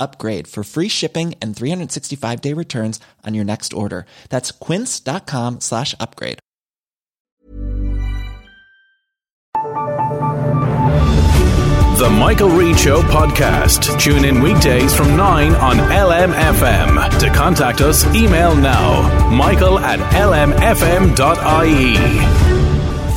upgrade for free shipping and 365 day returns on your next order. That's quince.com slash upgrade. The Michael Reade Show podcast. Tune in weekdays from 9 on LMFM. To contact us, email now michael at lmfm.ie.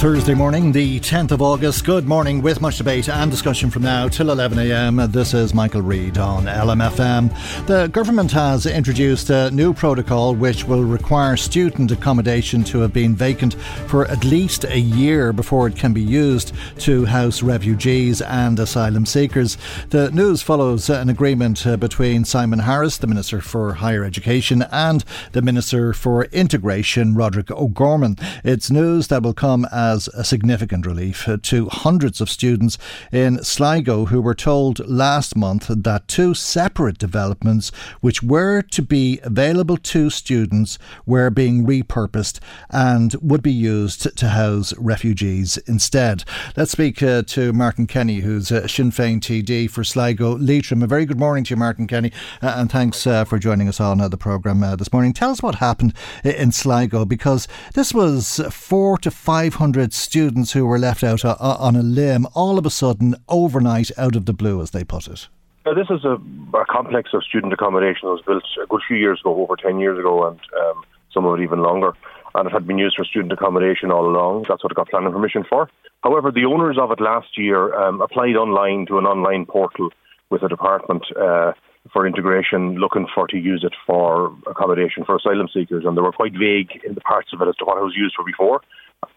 Thursday morning, the 10th of August. Good morning, with much debate and discussion from now till 11am. This is Michael Reade on LMFM. The government has introduced a new protocol which will require student accommodation to have been vacant for at least a year before it can be used to house refugees and asylum seekers. The news follows an agreement uh, between Simon Harris, the Minister for Higher Education, and the Minister for Integration, Roderick O'Gorman. It's news that will come as as a significant relief to hundreds of students in Sligo who were told last month that two separate developments which were to be available to students were being repurposed and would be used to house refugees instead. Let's speak uh, to Martin Kenny, who's uh, Sinn Féin TD for Sligo Leitrim. A very good morning to you, Martin Kenny, uh, and thanks uh, for joining us on uh, the programme uh, this morning. Tell us what happened in Sligo because this was four to five hundred hundred students who were left out uh, uh, on a limb all of a sudden overnight out of the blue, as they put it. Uh, this is a, a, complex of student accommodation that was built a good few years ago, over 10 years ago, and um, some of it even longer. And it had been used for student accommodation all along. That's what it got planning permission for. However, the owners of it last year um, applied online to an online portal with a department uh, for integration, looking for to use it for accommodation for asylum seekers. And they were quite vague in the parts of it as to what it was used for before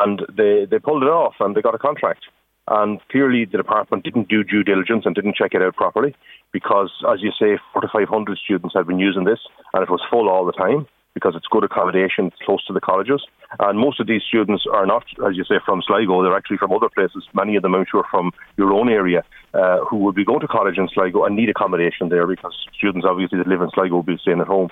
and they, they pulled it off and they got a contract. And clearly, the department didn't do due diligence and didn't check it out properly because, as you say, four to 500 students had been using this and it was full all the time because it's good accommodation, close to the colleges. And most of these students are not, as you say, from Sligo, they're actually from other places. Many of them, I'm sure, from your own area, uh, who would be going to college in Sligo and need accommodation there because students obviously that live in Sligo will be staying at home.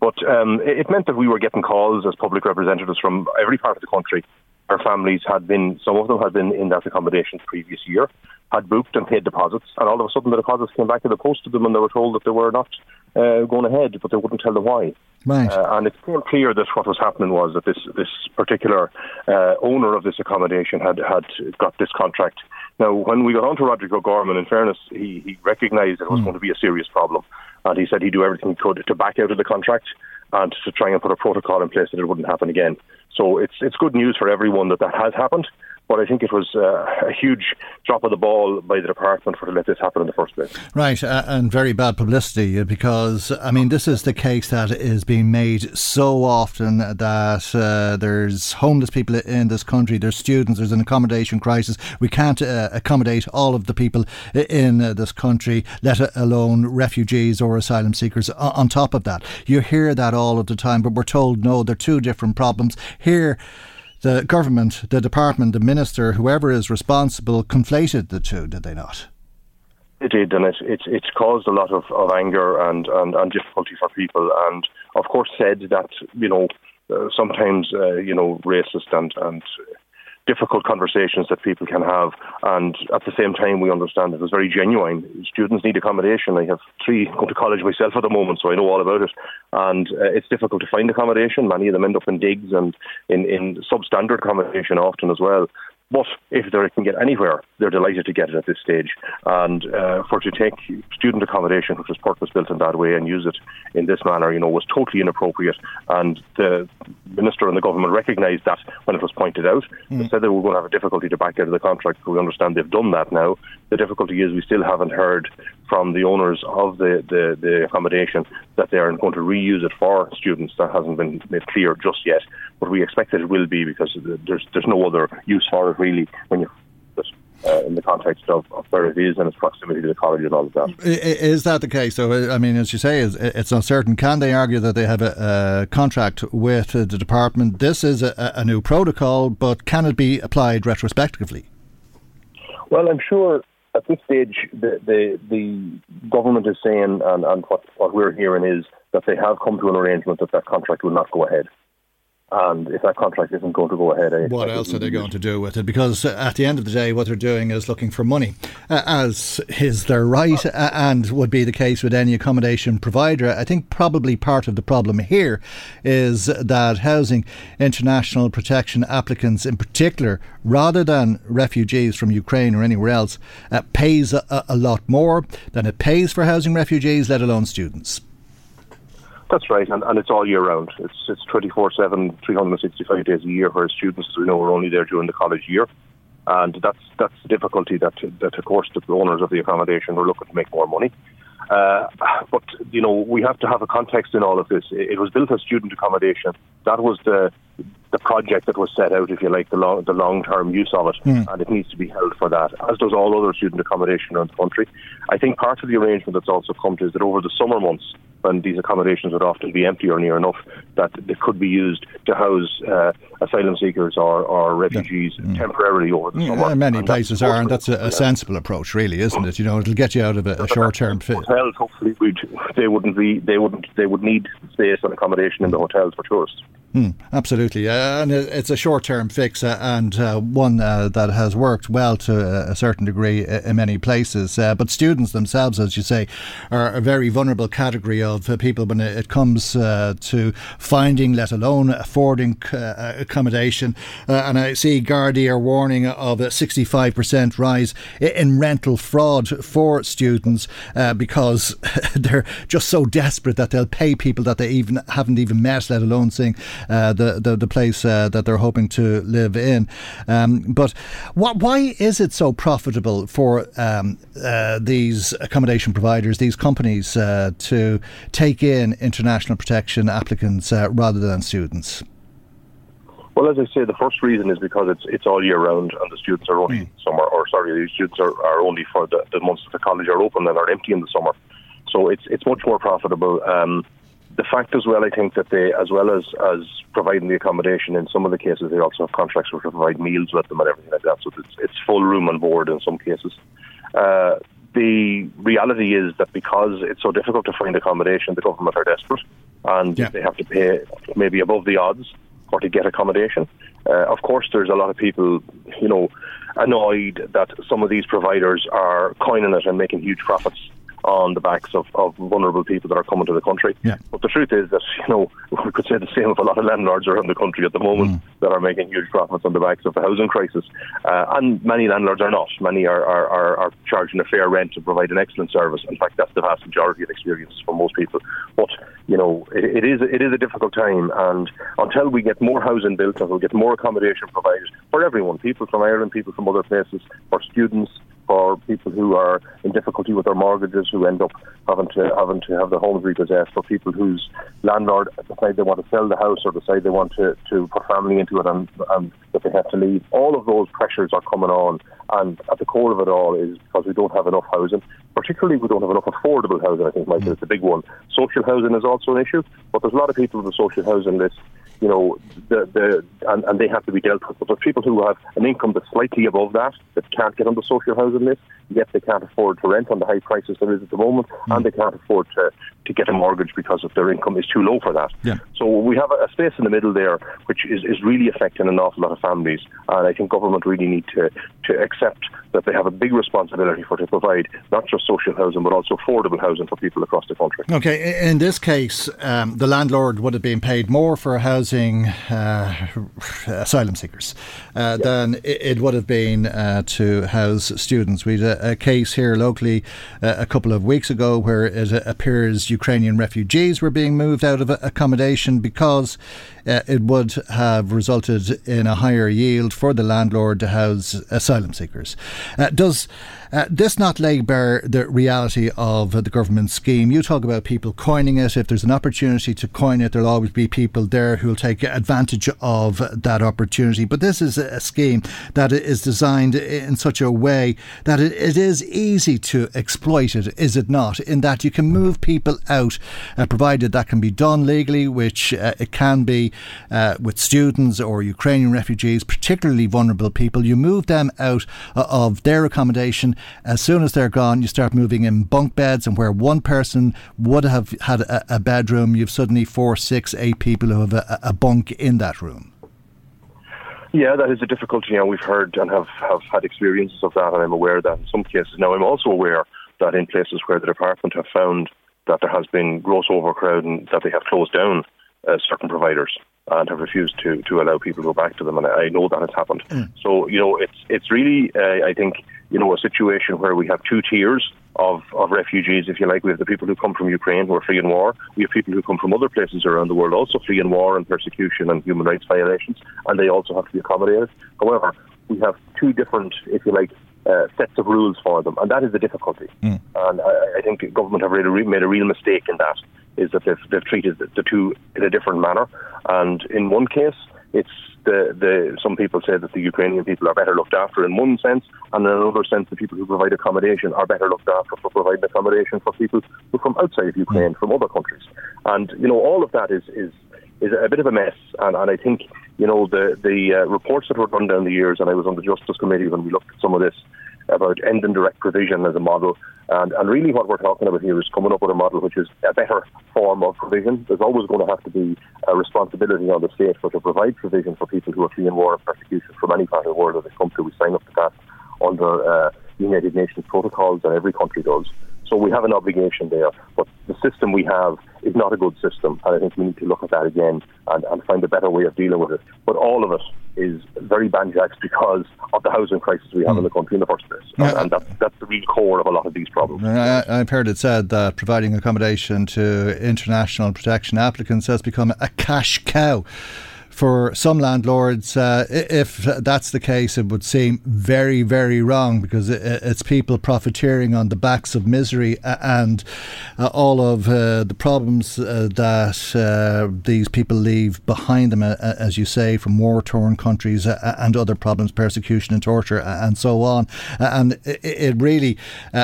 But um, it meant that we were getting calls as public representatives from every part of the country our families had been, some of them had been in that accommodation the previous year, had booked and paid deposits, and all of a sudden the deposits came back to the post to them and they were told that they were not uh, going ahead, but they wouldn't tell them why. Right. Uh, and it became clear that what was happening was that this this particular uh, owner of this accommodation had had got this contract. Now, when we got on to Roderick O'Gorman, in fairness, he, he recognised it was mm. going to be a serious problem, and he said he'd do everything he could to back out of the contract and to try and put a protocol in place that it wouldn't happen again. So it's it's good news for everyone that that has happened. But I think it was uh, a huge drop of the ball by the department for to let this happen in the first place. Right, uh, and very bad publicity uh, because, I mean, this is the case that is being made so often that uh, there's homeless people in this country, there's students, there's an accommodation crisis. We can't uh, accommodate all of the people in uh, this country, let alone refugees or asylum seekers on top of that. You hear that all of the time, but we're told no, they're two different problems. Here, the government, the department, the minister, whoever is responsible, conflated the two, did they not? It did, and it's it's it's caused a lot of, of anger and, and, and difficulty for people, and of course said that you know uh, sometimes uh, you know racist and and difficult conversations that people can have. And at the same time, we understand it was very genuine. Students need accommodation. I have three go to college myself at the moment, so I know all about it. And uh, it's difficult to find accommodation. Many of them end up in digs and in, in substandard accommodation often as well. But if they can get anywhere, they're delighted to get it at this stage. And uh, for to take student accommodation, which was purpose built in that way, and use it in this manner, you know, was totally inappropriate. And the minister and the government recognised that when it was pointed out. Mm. They said they were going to have a difficulty to back out of the contract. We understand they've done that now. The difficulty is we still haven't heard from the owners of the, the, the accommodation that they are going to reuse it for students. That hasn't been made clear just yet, but we expect that it will be because there's there's no other use for it really when you uh, in the context of, of, where it is and its proximity to the college and all of that. Is that the case? So, I mean, as you say, it's uncertain. Can they argue that they have a, a contract with the department? This is a, a, new protocol, but can it be applied retrospectively? Well, I'm sure at this stage the the, the government is saying, and, and what, what we're hearing is that they have come to an arrangement that that contract will not go ahead. And if that contract isn't going to go ahead, I what else are they going to do with it? Because at the end of the day, what they're doing is looking for money, uh, as is their right, uh, and would be the case with any accommodation provider. I think probably part of the problem here is that housing international protection applicants, in particular, rather than refugees from Ukraine or anywhere else, uh, pays a, a lot more than it pays for housing refugees, let alone students. That's right, and, and it's all year round. It's it's 24 7, 365 days a year, whereas students, as we know, are only there during the college year. And that's that's the difficulty that, that of course, the owners of the accommodation are looking to make more money. Uh, but, you know, we have to have a context in all of this. It, it was built as student accommodation. That was the the project that was set out, if you like, the long the long term use of it, mm. and it needs to be held for that, as does all other student accommodation around the country. I think part of the arrangement that's also come to is that over the summer months, when these accommodations would often be empty or near enough, that they could be used to house uh, asylum seekers or, or refugees yeah. mm. temporarily over the yeah, summer. Many and places are, and that's a, a, sensible approach, really, isn't it? You know, it'll get you out of a, a short term fit. Hotels, hopefully, they wouldn't be, they wouldn't, they would need space and accommodation in the hotels for tourists. Mm, absolutely, uh, and it's a short-term fix uh, and uh, one uh, that has worked well to a certain degree in many places. Uh, but students themselves, as you say, are a very vulnerable category of uh, people when it comes to finding, let alone affording accommodation. and I see Gardaí are warning of a 65% rise in rental fraud for students because they're just so desperate that they'll pay people that they even haven't even met, let alone seeing uh, the, the, the place uh, that they're hoping to live in. Um, but why is it so profitable for um, uh, these accommodation providers, these companies, uh, to take in international protection applicants uh, rather than students? Well, as I say, the first reason is because it's it's all year round, and the students are only mm. summer, or sorry, the students are, are only for the, the months that the college are open and are empty in the summer. So it's it's much more profitable. Um, the fact as well, I think that they, as well as as providing the accommodation, in some of the cases they also have contracts to provide meals with them and everything like that. So it's, it's full room and board in some cases. Uh, the reality is that because it's so difficult to find accommodation, the government are desperate and yeah. they have to pay maybe above the odds or to get accommodation. Uh, of course, there's a lot of people, you know, annoyed that some of these providers are coining it and making huge profits on the backs of, of vulnerable people that are coming to the country. Yeah. But the truth is that, you know, we could say the same of a lot of landlords around the country at the moment mm. that are making huge profits on the backs of the housing crisis. Uh, and many landlords are not. Many are, are, are, are, charging a fair rent to provide an excellent service. In fact, that's the vast majority of experience for most people. But, you know, it, it is it is a difficult time. And until we get more housing built, and we'll get more accommodation provided for everyone, people from Ireland, people from other places, for students, for people who are in difficulty with their mortgages, who end up having to having to have their homes repossessed, for people whose landlord decide they want to sell the house or decide they want to, to put family into it and, and that they have to leave. All of those pressures are coming on, and at the core of it all is because we don't have enough housing. Particularly, we don't have enough affordable housing. I think, Michael, mm. is the big one. Social housing is also an issue, but there's a lot of people on the social housing list you know, the, the and, and they have to be dealt with. But there's people who have an income that's slightly above that that can't get on the social housing list. yet they can't afford to rent on the high prices there is at the moment, mm. and they can't afford to, to get a mortgage because of their income is too low for that. Yeah. So we have a, a space in the middle there, which is, is really affecting an awful lot of families, and I think government really need to, to accept that they have a big responsibility for to provide not just social housing but also affordable housing for people across the country. Okay, in this case, um, the landlord would have been paid more for housing uh, asylum seekers uh, yeah. than it would have been uh, to house students. We had a, a case here locally uh, a couple of weeks ago where it appears Ukrainian refugees were being moved out of accommodation because uh, it would have resulted in a higher yield for the landlord to house asylum seekers. Uh, does uh, this not lay bare the reality of the government scheme? You talk about people coining it. If there's an opportunity to coin it, there'll always be people there who will take advantage of that opportunity. But this is a scheme that is designed in such a way that it, it is easy to exploit it, is it not? In that you can move people out, uh, provided that can be done legally, which uh, it can be uh, with students or Ukrainian refugees, particularly vulnerable people. You move them out uh, of their accommodation as soon as they're gone, you start moving in bunk beds, and where one person would have had a, a bedroom, you've suddenly four, six, eight people who have a, a bunk in that room. Yeah, that is a difficulty, and we've heard and have, have had experiences of that, and I'm aware that in some cases. Now, I'm also aware that in places where the department have found that there has been gross overcrowding, that they have closed down uh, certain providers and have refused to, to allow people to go back to them, and I know that has happened. Mm. So, you know, it's it's really, uh, I think, you know, a situation where we have two tiers of, of refugees, if you like. We have the people who come from Ukraine who are fleeing war. We have people who come from other places around the world also fleeing war and persecution and human rights violations, and they also have to be accommodated. However, we have two different, if you like, uh, sets of rules for them, and that is the difficulty. Mm. And I, I think the government have really made a real mistake in that, is that they've, they've treated the two in a different manner. And in one case, it's the, the some people say that the Ukrainian people are better looked after in one sense, and in another sense, the people who provide accommodation are better looked after for providing accommodation for people who from outside of Ukraine, from other countries. And you know, all of that is is is a bit of a mess. And, and I think you know the the uh, reports that were done down the years, and I was on the Justice Committee when we looked at some of this about ending direct provision as a model. And, and really, what we're talking about here is coming up with a model which is a better form of provision. There's always going to have to be a responsibility on the state for to provide provision for people who are fleeing war and persecution from any part of the world that they come to. We sign up to that under uh, United Nations protocols, and every country does. So we have an obligation there. But the system we have is not a good system, and I think we need to look at that again and, and find a better way of dealing with it. But all of it is very banjaxed because of the housing crisis we have mm. in the country in the first place. And, and that's, that's the real core of a lot of these problems. I, I've heard it said that providing accommodation to international protection applicants has become a cash cow for some landlords, uh, if that's the case, it would seem very, very wrong because it's people profiteering on the backs of misery and uh, all of uh, the problems uh, that uh, these people leave behind them, uh, as you say, from war torn countries and other problems, persecution and torture and so on. and it really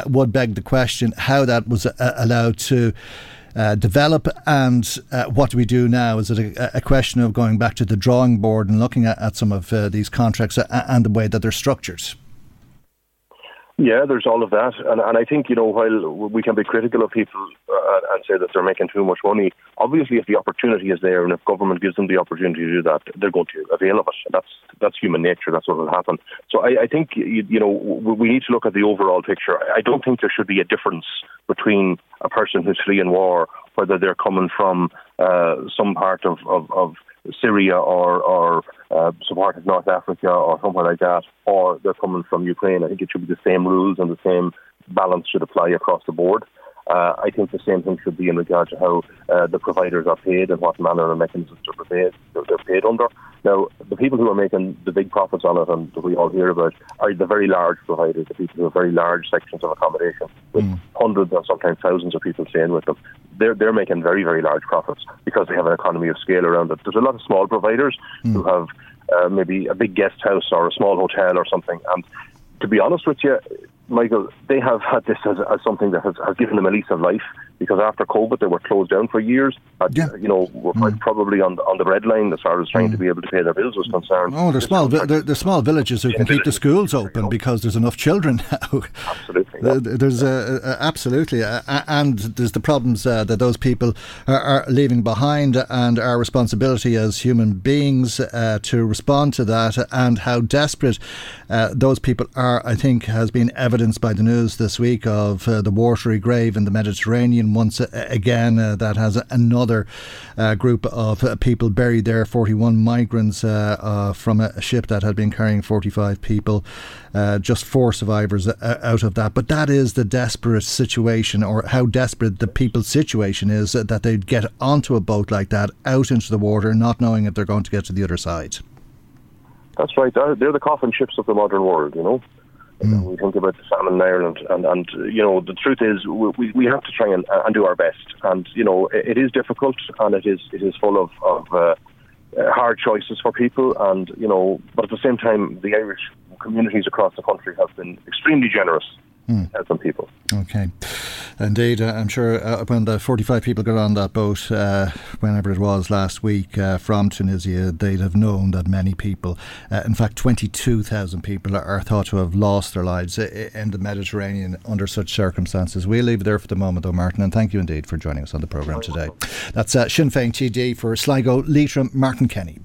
would beg the question how that was allowed to uh, develop and uh, what do we do now? Is it a, a, question of going back to the drawing board and looking at, at some of uh, these contracts and the way that they're structured? Yeah, there's all of that, and and I think you know while we can be critical of people uh, and say that they're making too much money, obviously if the opportunity is there and if government gives them the opportunity to do that, they're going to avail of it. That's that's human nature. That's what will happen. So I, I think you, you know we need to look at the overall picture. I don't think there should be a difference between a person who's fleeing war, whether they're coming from uh, some part of, of, of Syria or, or uh, some part of North Africa or somewhere like that, or they're coming from Ukraine. I think it should be the same rules and the same balance should apply across the board. Uh, I think the same thing should be in regard to how uh, the providers are paid and what manner and mechanisms they're paid, they're paid under. Now, the people who are making the big profits on it and that we all hear about are the very large providers, the people who have very large sections of accommodation with mm. hundreds or sometimes thousands of people staying with them. They're, they're making very, very large profits because they have an economy of scale around it. There's a lot of small providers mm. who have uh, maybe a big guest house or a small hotel or something. And to be honest with you, Michael, they have had this as, as something that has, has, given them a lease of life. Because after COVID they were closed down for years. Had, Yeah. You know, were quite Mm. probably on the, on the red line as far as trying to be able to pay their bills was concerned. Oh, there's small, there, there's small villages who can keep the schools open because there's enough children now. Absolutely. yeah. Th- There's uh, absolutely, and there's the problems uh, that those people are, are leaving behind, and our responsibility as human beings uh, to respond to that, and how desperate uh, those people are. I think has been evidenced by the news this week of uh, the watery grave in the Mediterranean. Once uh, again, uh, that has another uh, group of uh, people buried there. Forty-one migrants uh, from a ship that had been carrying forty-five people. Just four survivors out of that. But that is the desperate situation, or how desperate the people's situation is that they'd get onto a boat like that out into the water, not knowing if they're going to get to the other side. That's right. They're the coffin ships of the modern world, you know. Mm. We think about the salmon in Ireland, and, and you know the truth is we, we have to try and, and do our best. And you know it, it is difficult, and it is it is full of, of uh, hard choices for people. And you know, but at the same time, the Irish communities across the country have been extremely generous in helping people. Okay. Indeed, uh, I'm sure uh, when the 45 people got on that boat, uh, whenever it was last week uh, from Tunisia, they'd have known that many people, uh, in fact, 22,000 people, are thought to have lost their lives in the Mediterranean under such circumstances. We'll leave it there for the moment, though, Martin, and thank you indeed for joining us on the programme today. That's uh, Sinn Féin TD for Sligo, Leitrim, Martin Kenny.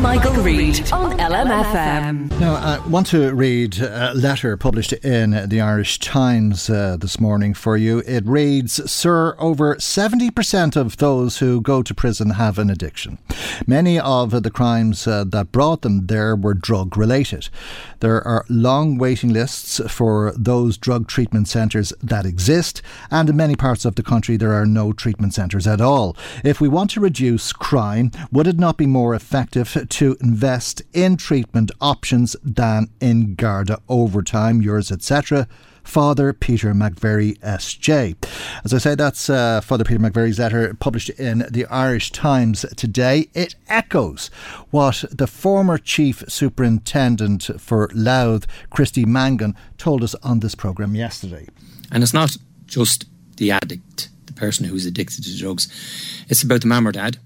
Michael Reade on LMFM. Now, I want to read a letter published in the Irish Times uh, this morning for you. It reads Sir, over 70% of those who go to prison have an addiction. Many of the crimes uh, that brought them there were drug related. There are long waiting lists for those drug treatment centres that exist, and in many parts of the country, there are no treatment centres at all. If we want to reduce crime, would it not be more effective to invest in treatment options than in Garda overtime, yours, etc.? Father Peter McVerry SJ. As I say, that's uh, Father Peter McVerry's letter published in the Irish Times today. It echoes what the former Chief Superintendent for Louth, Christy Mangan, told us on this programme yesterday. And it's not just the addict, the person who's addicted to drugs. It's about the mum or dad.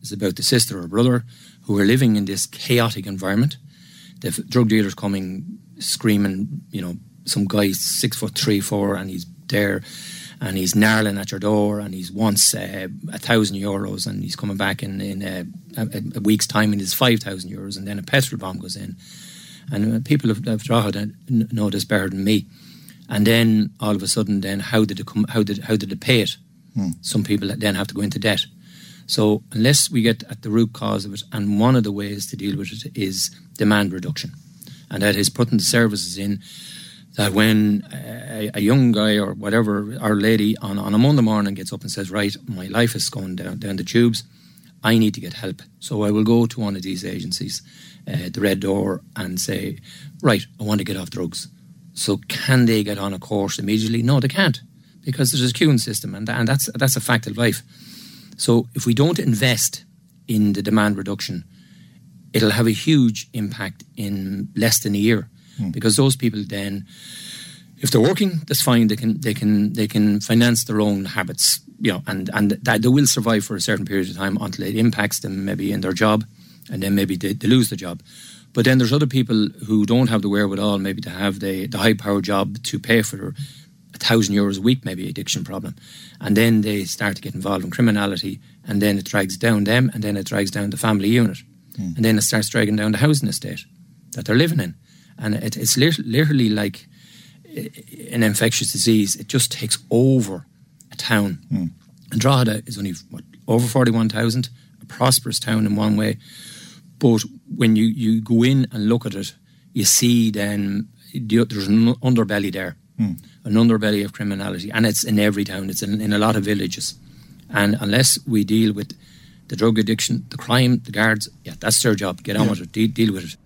It's about the sister or brother who are living in this chaotic environment. The drug dealers coming screaming, you know, some guy six foot three, four, and he's there and he's gnarling at your door and he's wants uh, a thousand euros and he's coming back in, in a, a, a week's time and it's five thousand euros and then a petrol bomb goes in. And uh, people of, have Drogheda know this better than me. And then all of a sudden, then how did it come? How did how did it pay it? Some people then have to go into debt. So unless we get at the root cause of it, and one of the ways to deal with it is demand reduction, and that is putting the services in that when a, a young guy or whatever or lady on, on a Monday morning gets up and says, right, my life is going down down the tubes, I need to get help. So I will go to one of these agencies, uh, the Red Door, and say, right, I want to get off drugs. So can they get on a course immediately? No, they can't because there's a queuing system, and, and that's that's a fact of life. So if we don't invest in the demand reduction, it'll have a huge impact in less than a year, hmm. because those people then, if they're working, that's fine. They can they can they can finance their own habits, you know, and and that they will survive for a certain period of time until it impacts them maybe in their job, and then maybe they, they lose the job. But then there's other people who don't have the wherewithal maybe to have the, the high power job to pay for a thousand euros a week, maybe addiction problem. And then they start to get involved in criminality and then it drags down them and then it drags down the family unit. Hmm. And then it starts dragging down the housing estate that they're living in. And it, it's lit- literally like an infectious disease. It just takes over a town. And Drogheda is only what, over 41,000, a prosperous town in one way. But when you, you go in and look at it, you see then the- there's an underbelly there, hmm. An underbelly of criminality, and it's in every town. It's in, in a lot of villages, and unless we deal with the drug addiction, the crime, the guards, yeah, that's their job. Get on with it, deal, deal with it.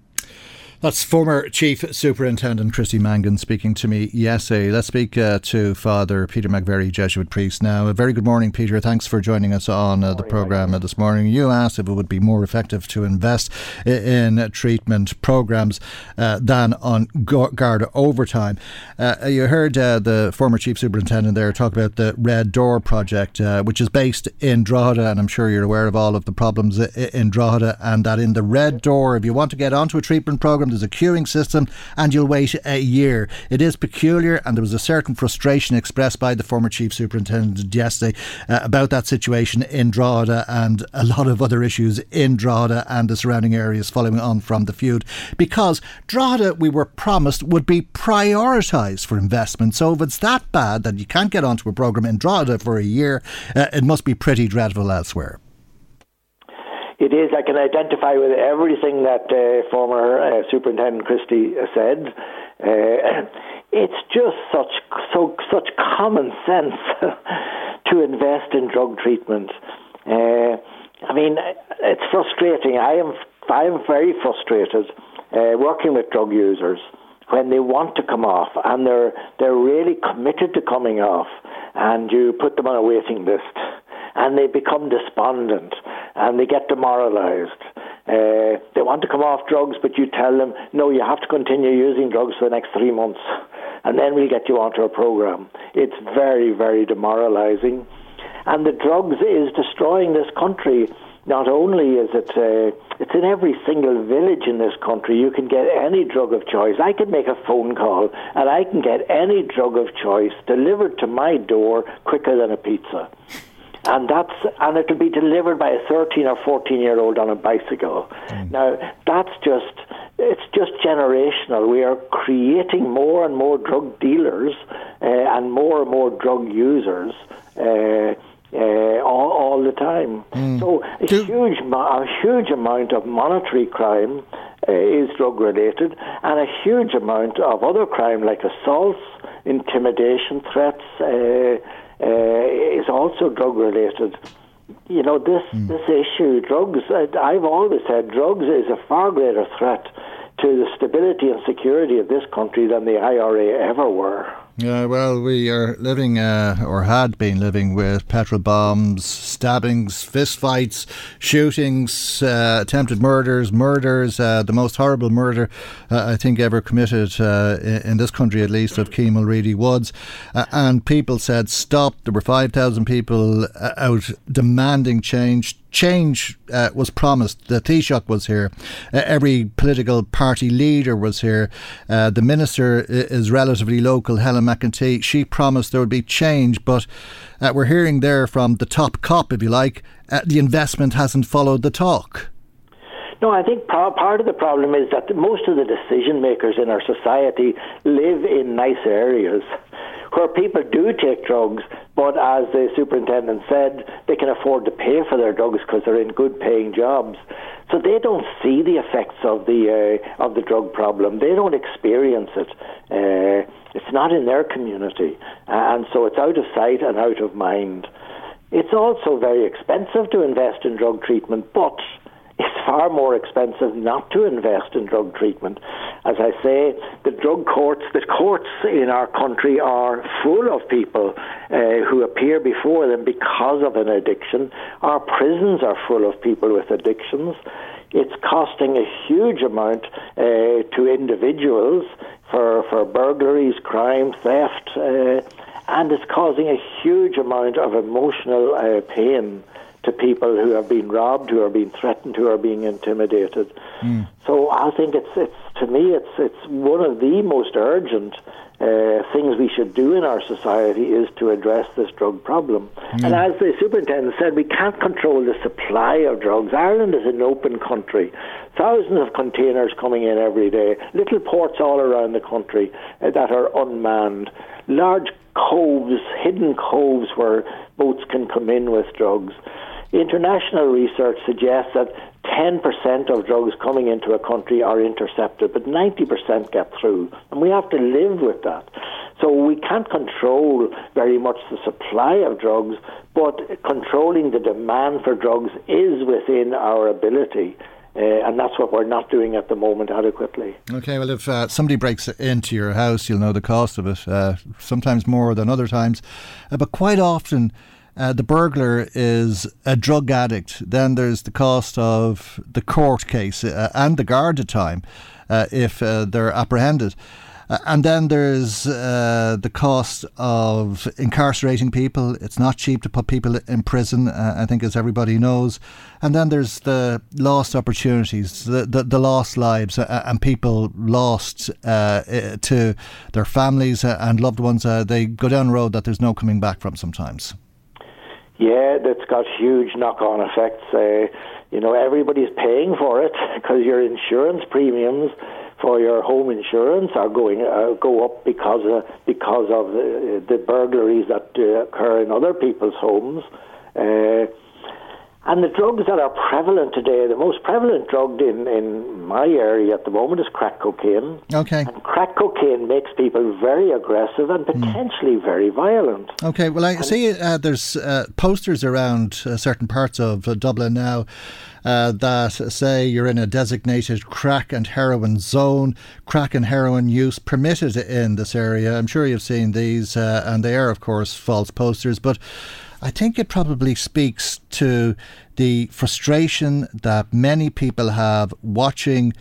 That's former Chief Superintendent Christy Mangan speaking to me yesterday. Let's speak uh, to Father Peter McVerry, Jesuit priest now. A very good morning, Peter. Thanks for joining us on uh, the programme uh, this morning. You asked if it would be more effective to invest in treatment programmes uh, than on guard overtime. Uh, you heard uh, the former Chief Superintendent there talk about the Red Door project, which is based in Drogheda, and I'm sure you're aware of all of the problems in Drogheda, and that in the Red Door, if you want to get onto a treatment programme, there's a queuing system and you'll wait a year. It is peculiar, and there was a certain frustration expressed by the former chief superintendent yesterday uh, about that situation in Drogheda and a lot of other issues in Drogheda and the surrounding areas following on from the feud. Because Drogheda, we were promised, would be prioritised for investment. So if it's that bad that you can't get onto a programme in Drogheda for a year, uh, it must be pretty dreadful elsewhere it is. I can identify with everything that uh, former uh, Superintendent Christy said. Uh, it's just such so such common sense to invest in drug treatment. Uh, I mean, it's frustrating. I am I am very frustrated uh, working with drug users when they want to come off and they're they're really committed to coming off, and you put them on a waiting list and they become despondent and they get demoralized. Uh, they want to come off drugs, but you tell them, no, you have to continue using drugs for the next three months, and then we'll get you onto a program. It's very, very demoralizing. And the drugs is destroying this country. Not only is it, uh, it's in every single village in this country. You can get any drug of choice. I can make a phone call and I can get any drug of choice delivered to my door quicker than a pizza and that's and it'll be delivered by a 13 or 14 year old on a bicycle. Mm. Now that's just it's just generational. We are creating more and more drug dealers uh, and more and more drug users. Uh, uh, all, all, the time. Mm. So a Do- huge, a huge amount of monetary crime uh, is drug related, and a huge amount of other crime like assaults, intimidation, threats, uh, uh, is also drug related. You know this mm. this issue, drugs. Uh, I've always said drugs is a far greater threat to the stability and security of this country than the IRA ever were. Yeah, well, we are living, uh, or had been living, with petrol bombs, stabbings, fistfights, shootings, uh, attempted murders, murders. Uh, the most horrible murder uh, I think ever committed uh, in, this country, at least, of Keane Mulready Woods. Uh, and people said stop. There were five thousand people out demanding change change uh, was promised. The Taoiseach was here. Uh, every political party leader was here. Uh, the minister is relatively local, Helen McEntee. She promised there would be change, but uh, we're hearing there from the top cop, if you like, uh, the investment hasn't followed the talk. No, I think part of the problem is that most of the decision makers in our society live in nice areas where people do take drugs, but as the superintendent said, they can afford to pay for their drugs because they're in good paying jobs. So they don't see the effects of the uh, of the drug problem. They don't experience it. Uh, it's not in their community, and so it's out of sight and out of mind. It's also very expensive to invest in drug treatment, but it's far more expensive not to invest in drug treatment. As I say, the drug courts, the courts in our country are full of people uh, who appear before them because of an addiction. Our prisons are full of people with addictions. It's costing a huge amount uh, to individuals for, for burglaries, crime, theft, uh, and it's causing a huge amount of emotional uh, pain to people who have been robbed, who are being threatened, who are being intimidated. Mm. So I think it's it's to me it's it's one of the most urgent uh, things we should do in our society is to address this drug problem. Mm. And as the superintendent said, we can't control the supply of drugs. Ireland is an open country. Thousands of containers coming in every day, little ports all around the country uh, that are unmanned, large coves, hidden coves where boats can come in with drugs. International research suggests that 10% of drugs coming into a country are intercepted, but 90% get through. And we have to live with that. So we can't control very much the supply of drugs, but controlling the demand for drugs is within our ability. Uh, and that's what we're not doing at the moment adequately. Okay, well, if uh, somebody breaks into your house, you'll know the cost of it, uh, sometimes more than other times. Uh, but quite often, uh, the burglar is a drug addict. Then there's the cost of the court case uh, and the guard time if they're apprehended. Uh, and then there's uh, the cost of incarcerating people. It's not cheap to put people in prison, uh, I think, as everybody knows. And then there's the lost opportunities, the, the, the lost lives, uh, and people lost uh, to their families uh, and loved ones. they go down a road that there's no coming back from sometimes. Yeah, that's got huge knock on effects. Uh, you know, everybody's paying for it because your insurance premiums for your home insurance are going uh, go up because of, because of the, the burglaries that uh, occur in other people's homes. Uh, and the drugs that are prevalent today, the most prevalent drug in, in my area at the moment is crack cocaine. Okay. And crack cocaine makes people very aggressive and hmm. potentially mm. very violent. Okay, well, I and see uh, there's uh, posters around uh, certain parts of uh, Dublin now. Uh, that say you're in a designated crack and heroin zone, crack and heroin use permitted in this area. I'm sure you've seen these, uh, and they are, of course, false posters. But I think it probably speaks to the frustration that many people have watching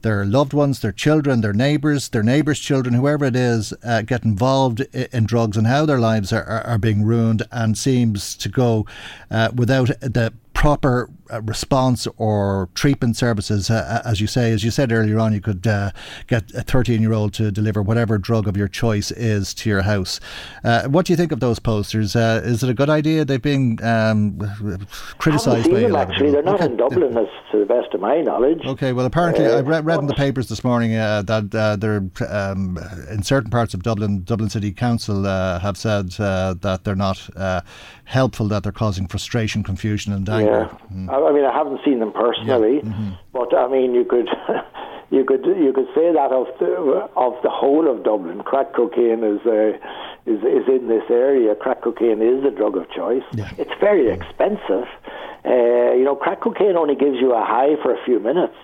their loved ones, their children, their neighbours, their neighbours' children, whoever it is, uh, get involved in drugs and how their lives are, are, are being ruined and seems to go uh, without the proper response or treatment services, uh, uh, as you say, as you said earlier on, you could uh, get a 13 year old to deliver whatever drug of your choice is to your house. Uh, what do you think of those posters? Uh, is it a good idea? They've been um, criticised by them, actually. They're not okay. in Dublin, as to the best of my knowledge. Okay, well, apparently, I read, read in the papers this morning that they're um, in certain parts of Dublin, Dublin City Council have said that they're not helpful, that they're causing frustration, confusion, and anger. Yeah. Mm. I mean, I haven't seen them personally, yeah. mm-hmm. but I mean, you could. you could you could say that of the of the whole of Dublin, crack cocaine is uh, is is in this area. Crack cocaine is the drug of choice. Yeah. It's very expensive. Uh, you know, crack cocaine only gives you a high for a few minutes.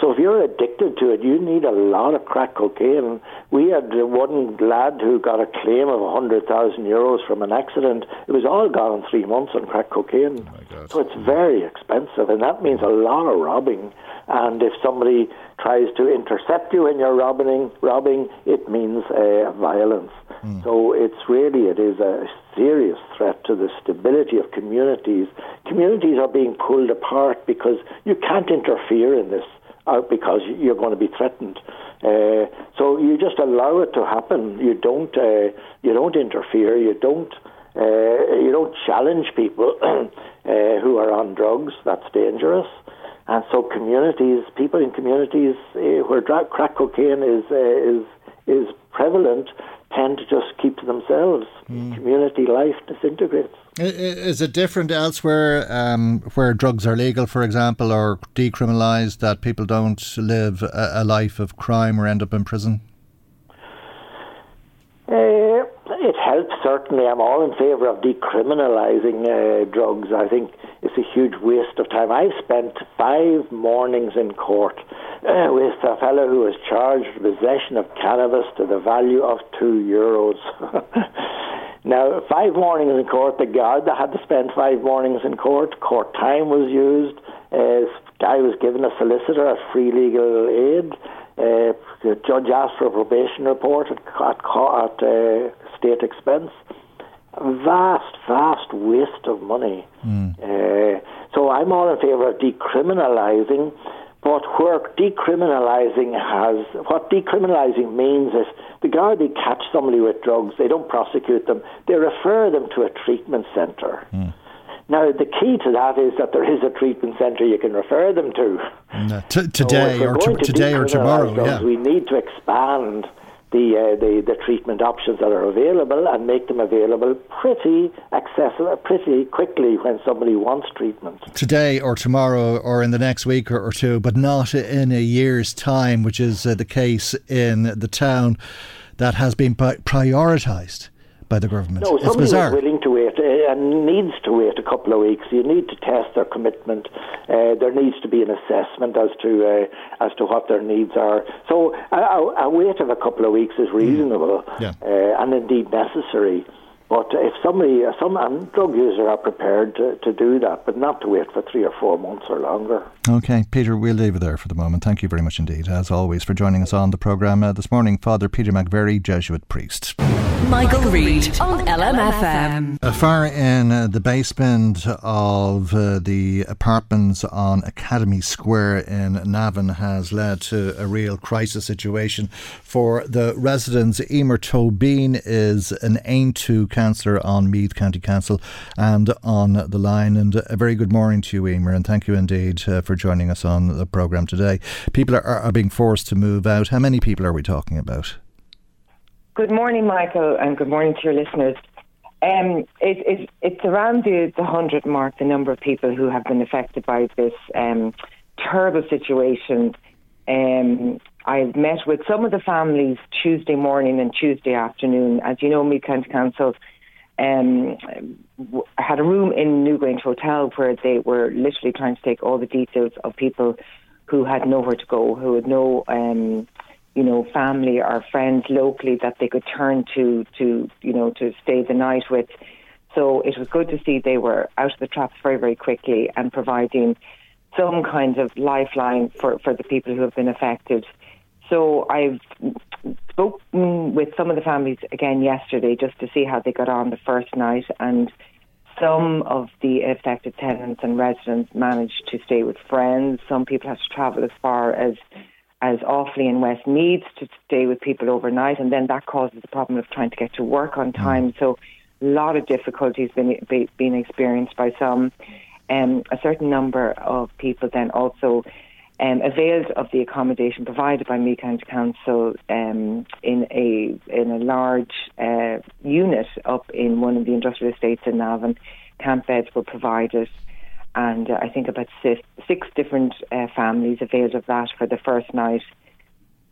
So if you're addicted to it, you need a lot of crack cocaine. We had one lad who got a claim of 100,000 euros from an accident. It was all gone in three months on crack cocaine. Oh so it's very expensive, and that means a lot of robbing. And if somebody tries to intercept you when you're robbing, robbing, it means uh, violence. Mm. So it's really it is a serious threat to the stability of communities. Communities are being pulled apart because you can't interfere in this out because you're going to be threatened. Uh, so you just allow it to happen. You don't uh, you don't interfere. You don't uh, you don't challenge people uh, who are on drugs. That's dangerous. And so communities, people in communities uh, where crack cocaine is uh, is is prevalent, tend to just keep to themselves. Mm. Community life disintegrates. Is it different elsewhere um, where drugs are legal, for example, or decriminalised, that people don't live a, a, life of crime or end up in prison? Uh, it helps, certainly. I'm all in favour of decriminalising uh, drugs. I think it's a huge waste of time. I spent five mornings in court uh, with a fellow who was charged with possession of cannabis to the value of two euros. Now, five mornings in court, the guard that had to spend five mornings in court, court time was used. Uh, guy was given a solicitor a free legal aid. Uh, the judge asked for a probation report at, at, at uh, state expense. Vast, vast waste of money. Mm. Uh, so I'm all in favour of decriminalising but where decriminalising has, what decriminalising means is the guard they catch somebody with drugs, they don't prosecute them, they refer them to a treatment centre. Mm. Now, the key to that is that there is a treatment centre you can refer them to. Uh, t- today so or to today or tomorrow, drugs, yeah. We need to expand the, uh, the the treatment options that are available and make them available pretty accessible, pretty quickly when somebody wants treatment. Today or tomorrow or in the next week or, or two, but not in a year's time, which is uh, the case in the town that has been prioritised by the government. No, it's somebody is willing to wait uh, and needs to wait a couple of weeks. You need to test their commitment. Uh, there needs to be an assessment as to uh, as to what their needs are. So a, a, wait of a couple of weeks is reasonable Mm. Yeah. uh, and indeed necessary. But if somebody, some and drug users are prepared to, to do that, but not to wait for three or four months or longer. Okay, Peter, we'll leave it there for the moment. Thank you very much indeed, as always, for joining us on the programme uh, this morning. Father Peter McVerry, Jesuit priest. Michael Reade on LMFM. A fire in uh, the basement of uh, the apartments on Academy Square in Navan has led to a real crisis situation for the residents. Emer Tobin is an Aontú councillor on Meath County Council and on the line. And a very good morning to you, Emer, and thank you indeed uh, for joining us on the programme today. People are, are being forced to move out. How many people are we talking about? Good morning, Michael, and good morning to your listeners. Um, it, it, it's around the, the 100 mark, the number of people who have been affected by this um, terrible situation. Um, I met with some of the families Tuesday morning and Tuesday afternoon. As you know, Meath County Council um, had a room in Newgrange Hotel where they were literally trying to take all the details of people who had nowhere to go, who had no um, you know, family or friends locally that they could turn to to you know to stay the night with. So it was good to see they were out of the traps very very quickly and providing some kind of lifeline for for the people who have been affected. So I've spoken with some of the families again yesterday just to see how they got on the first night and. Some of the affected tenants and residents managed to stay with friends. Some people had to travel as far as as Offaly and Westmeath to stay with people overnight, and then that causes the problem of trying to get to work on time. So, a lot of difficulties been be, being experienced by some. Um, a certain number of people then also um, availed of the accommodation provided by Meath County Council um, in a in a large uh, unit up in one of the industrial estates in Navan. Camp beds were provided and uh, I think about six, six different uh, families availed of that for the first night.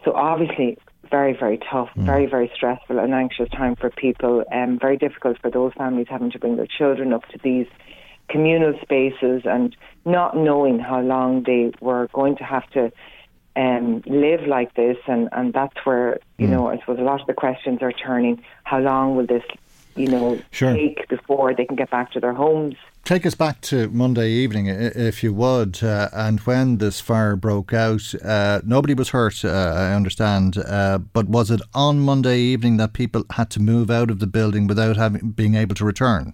So obviously, very very tough, very very stressful and anxious time for people. Um, very difficult for those families having to bring their children up to these communal spaces and not knowing how long they were going to have to um, live like this. And, and that's where you know I suppose a lot of the questions are turning: How long will this, you know, Sure. take before they can get back to their homes? Take us back to Monday evening, if you would, uh, and when this fire broke out. Uh, nobody was hurt, uh, I understand, uh, but was it on Monday evening that people had to move out of the building without having being able to return?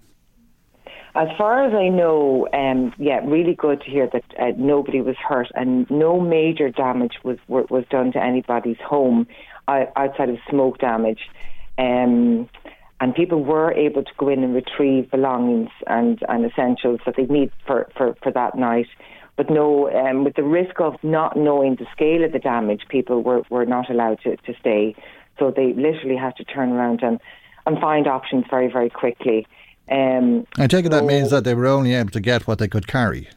As far as I know, um, yeah, really good to hear that uh, nobody was hurt and no major damage was was done to anybody's home uh, outside of smoke damage. Um, and people were able to go in and retrieve belongings and, and essentials that they need for, for, for that night. But no, um, with the risk of not knowing the scale of the damage, people were, were not allowed to, to stay. So they literally had to turn around and, and find options very, very quickly. Um, I take it that so- means that they were only able to get what they could carry.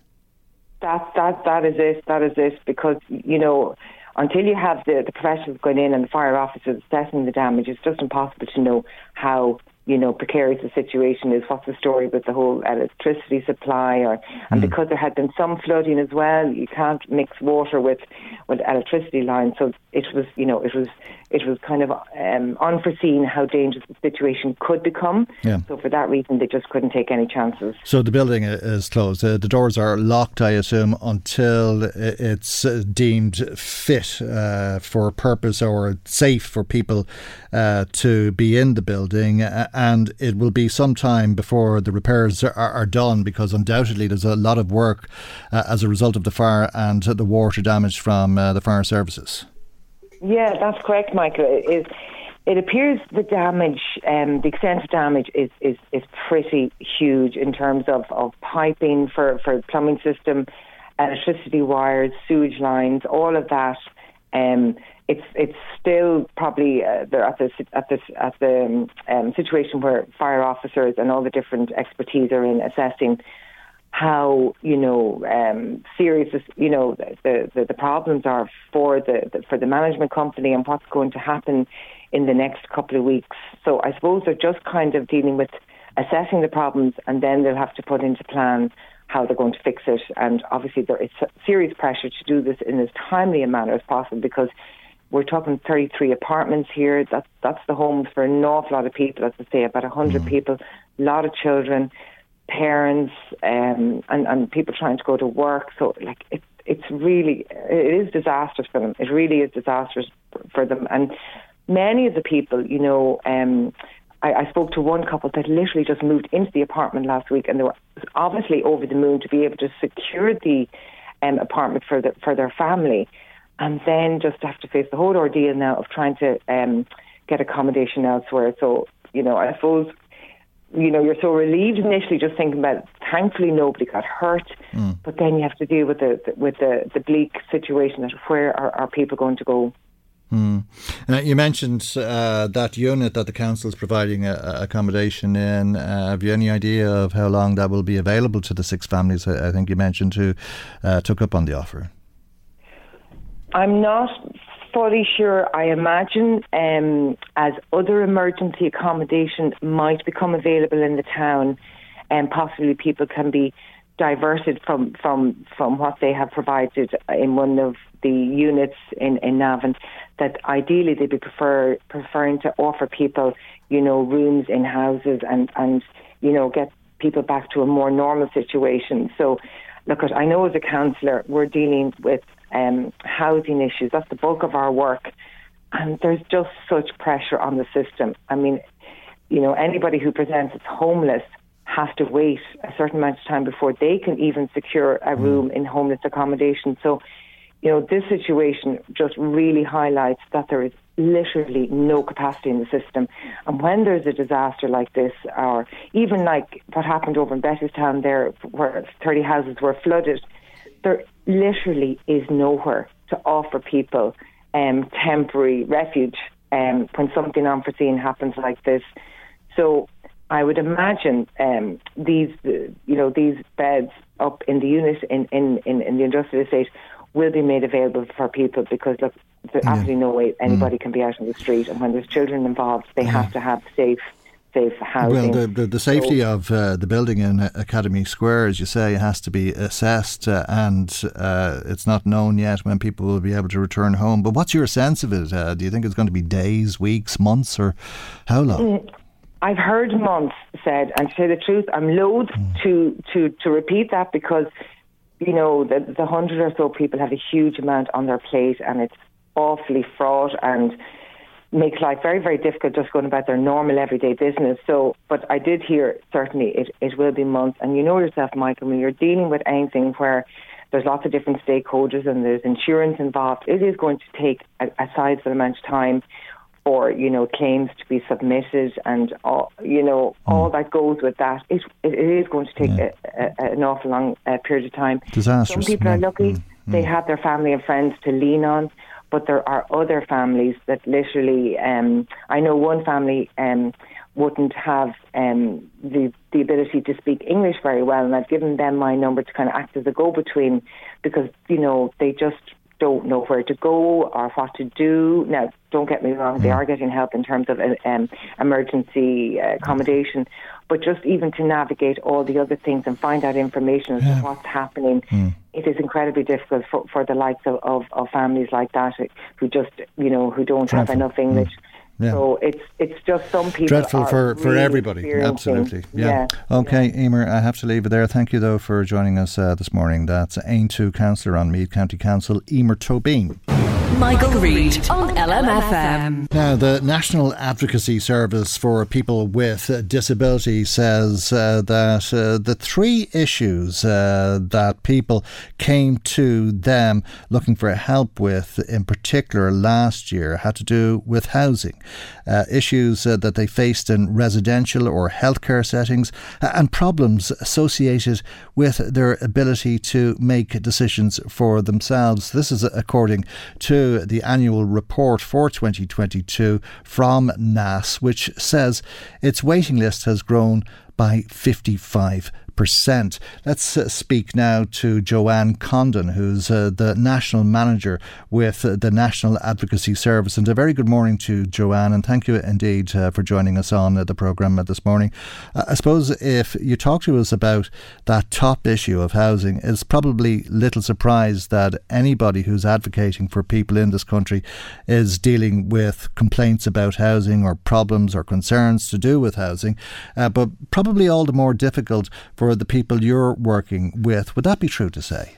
that that that is it. That is it. Because you know, until you have the the professionals going in and the fire officers assessing the damage, it's just impossible to know how you know precarious the situation is. What's the story with the whole electricity supply? Or and because there had been some flooding as well, you can't mix water with with electricity lines. So it was you know it was it was kind of um, unforeseen how dangerous the situation could become. Yeah. So for that reason, they just couldn't take any chances. So the building is closed. Uh, the doors are locked, I assume, until it's uh, deemed fit uh, for purpose or safe for people uh, to be in the building. And it will be some time before the repairs are, are done because undoubtedly there's a lot of work uh, as a result of the fire and the water damage from uh, the fire services. Yeah, that's correct, Michael. It, it, it appears the damage, um, the extent of damage is, is, is pretty huge in terms of, of piping for, for plumbing system, electricity wires, sewage lines, all of that. Um, it's it's still probably uh, they're at the at the at the um, situation where fire officers and all the different expertise are in assessing how you know um, serious you know the, the the problems are for the, the for the management company and what's going to happen in the next couple of weeks. So I suppose they're just kind of dealing with assessing the problems and then they'll have to put into plan how they're going to fix it. And obviously, there is serious pressure to do this in as timely a manner as possible because we're talking 33 apartments here. That's that's the homes for an awful lot of people. As I say, about 100 mm. people, a lot of children, parents, um, and and people trying to go to work. So like it, it's really it is disastrous for them. It really is disastrous for them. And many of the people, you know, um, I, I spoke to one couple that literally just moved into the apartment last week, and they were obviously over the moon to be able to secure the um, apartment for the, for their family, and then just have to face the whole ordeal now of trying to um, get accommodation elsewhere. So you know, I suppose you know, you're so relieved initially just thinking about it. thankfully nobody got hurt, mm. but then you have to deal with the, the with the, the bleak situation that where are, are people going to go? Mm. Uh, you mentioned uh, that unit that the council is providing uh, accommodation in. Uh, have you any idea of how long that will be available to the six families? I think you mentioned who uh, took up on the offer. I'm not fully sure. I imagine um, as other emergency accommodation might become available in the town, and possibly people can be diverted from, from, from what they have provided in one of the units in, in Navan, that ideally they'd be prefer, preferring to offer people, you know, rooms in houses and, and, you know, get people back to a more normal situation. So, look, I know as a councillor, we're dealing with um, housing issues. That's the bulk of our work. And there's just such pressure on the system. I mean, you know, anybody who presents as homeless has to wait a certain amount of time before they can even secure a mm. room in homeless accommodation. So, you know, this situation just really highlights that there is literally no capacity in the system. And when there's a disaster like this, or even like what happened over in Bettystown there, where 30 houses were flooded, there literally is nowhere to offer people um, temporary refuge um, when something unforeseen happens like this. So I would imagine um, these, you know, these beds up in the unit in, in, in, in, the industrial estate will be made available for people because look, there's yeah. absolutely no way anybody mm. can be out on the street, and when there's children involved, they yeah. have to have safe safe housing. Well, the, the, the safety so, of uh, the building in Academy Square, as you say, has to be assessed, uh, and uh, it's not known yet when people will be able to return home. But what's your sense of it? Uh, do you think it's going to be days, weeks, months, or how long? Mm, I've heard months said, and to say the truth, I'm loath mm. to, to, to repeat that because, you know, the, the hundred or so people have a huge amount on their plate and it's awfully fraught and makes life very, very difficult just going about their normal everyday business. So, but I did hear certainly it, it will be months. And you know yourself, Michael, when you're dealing with anything where there's lots of different stakeholders and there's insurance involved, it is going to take a, a sizable amount of time for you know claims to be submitted and all you know mm. all that goes with that. It it is going to take yeah. a, a, an awful long uh, period of time. Disastrous. Some people are lucky; mm. they mm. have their family and friends to lean on but there are other families that literally, um, I know one family um, wouldn't have um, the the ability to speak English very well, and I've given them my number to kind of act as a go between because you know they just don't know where to go or what to do. Now, don't get me wrong, they mm. are getting help in terms of uh, um, emergency uh, accommodation, but just even to navigate all the other things and find out information as yeah. to what's happening, mm. It is incredibly difficult for, for the likes of, of, of, families like that who just, you know, who don't Dreadful. have enough English. Mm. Yeah. So it's it's just some people dreadful for, for everybody. Absolutely. Yeah. yeah. Okay, yeah. Emer, I have to leave it there. Thank you though for joining us uh, this morning. That's Aontú Councillor on Meath County Council, Emer Tobin. Michael, Reade on LMFM. Now, the National Advocacy Service for People with Disability says uh, that uh, the three issues uh, that people came to them looking for help with, in particular last year, had to do with housing. Uh, issues uh, that they faced in residential or healthcare settings, uh, and problems associated with their ability to make decisions for themselves. This is according to the annual report for 2022 from NAS, which says its waiting list has grown by 55%. Percent. Let's uh, speak now to Joanne Condon, who's uh, the national manager with uh, the National Advocacy Service. And a very good morning to Joanne, and thank you indeed uh, for joining us on uh, the programme this morning. Uh, I suppose if you talk to us about that top issue of housing, it's probably little surprise that anybody who's advocating for people in this country is dealing with complaints about housing or problems or concerns to do with housing, but probably all the more difficult for the people you're working with. Would that be true to say?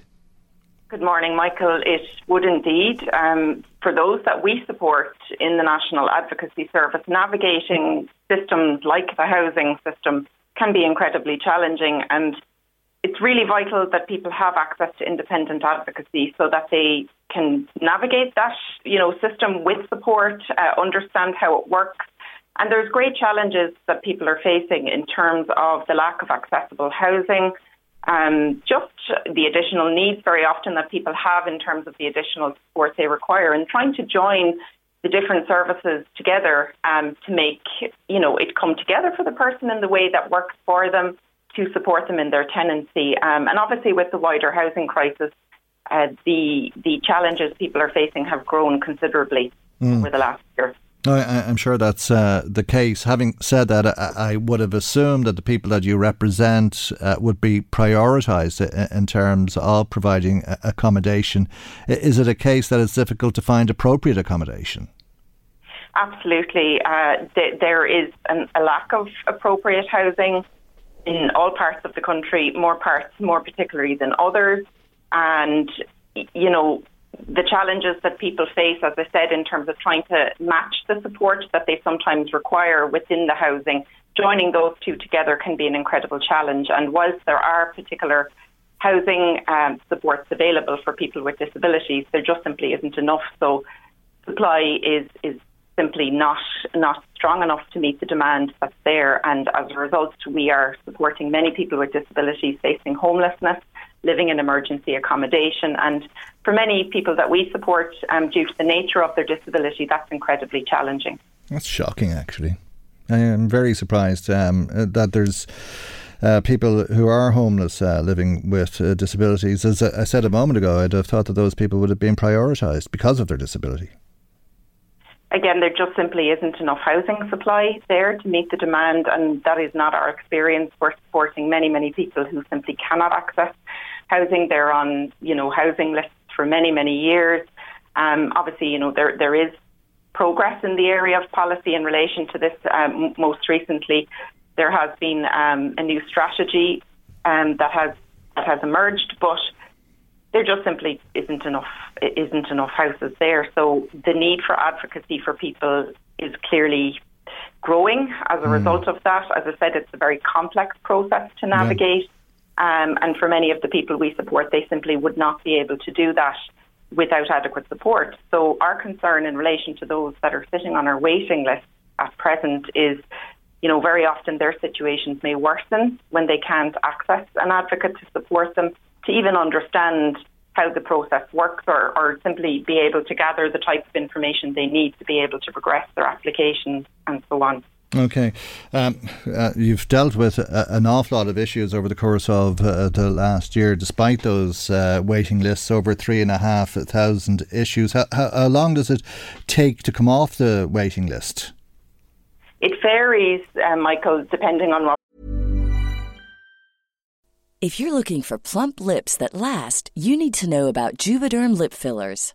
Good morning, Michael. It would indeed. Um, for those that we support in the National Advocacy Service, navigating systems like the housing system can be incredibly challenging and it's really vital that people have access to independent advocacy so that they can navigate that you know system with support, uh, understand how it works, and there's great challenges that people are facing in terms of the lack of accessible housing, um, just the additional needs very often that people have in terms of the additional support they require, and trying to join the different services together um, to make you know it come together for the person in the way that works for them to support them in their tenancy. Um, and obviously, with the wider housing crisis, uh, the the challenges people are facing have grown considerably mm. over the last year. I, am sure that's uh, the case. Having said that, I, I, would have assumed that the people that you represent uh, would be prioritised in terms of providing accommodation. Is it a case that it's difficult to find appropriate accommodation? Absolutely. Uh, th- there is an, a lack of appropriate housing in all parts of the country, more parts more particularly than others. And, you know, the challenges that people face, as I said, in terms of trying to match the support that they sometimes require within the housing, joining those two together can be an incredible challenge. And whilst there are particular housing um, supports available for people with disabilities, there just simply isn't enough. So supply is is simply not not strong enough to meet the demand that's there. And as a result, we are supporting many people with disabilities facing homelessness living in emergency accommodation. And for many people that we support, um, due to the nature of their disability, that's incredibly challenging. That's shocking, actually. I am very surprised um, that there's. Uh, people who are homeless uh, living with uh, disabilities. As I said a moment ago, I'd have thought that those people would have been prioritised because of their disability. Again, there just simply isn't enough housing supply there to meet the demand, and that is not our experience. We're supporting many, many people who simply cannot access housing. They're on, you know, housing lists for many, many years. Um, obviously, you know, there there is progress in the area of policy in relation to this. Um, most recently, there has been um, a new strategy um, that has that has emerged, but there just simply isn't enough isn't enough houses there. So the need for advocacy for people is clearly growing as a mm. result of that. As I said, it's a very complex process to navigate. Um, and for many of the people we support, they simply would not be able to do that without adequate support. So our concern in relation to those that are sitting on our waiting list at present is, you know, very often their situations may worsen when they can't access an advocate to support them to even understand how the process works or, or simply be able to gather the type of information they need to be able to progress their applications and so on. Okay. Um, uh, you've dealt with a, an awful lot of issues over the course of uh, the last year, despite those uh, waiting lists, over three and a half thousand issues. How, how, how, long does it take to come off the waiting list? It varies, uh, Michael, depending on what. If you're looking for plump lips that last, you need to know about Juvederm lip fillers.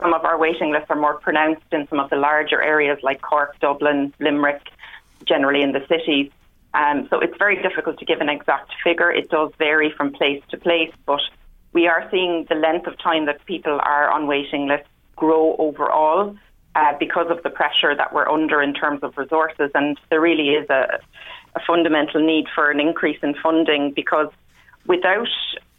some of our waiting lists are more pronounced in some of the larger areas like Cork, Dublin, Limerick, generally in the cities. Um, so it's very difficult to give an exact figure. It does vary from place to place, but we are seeing the length of time that people are on waiting lists grow overall uh, because of the pressure that we're under in terms of resources. And there really is a, a fundamental need for an increase in funding because without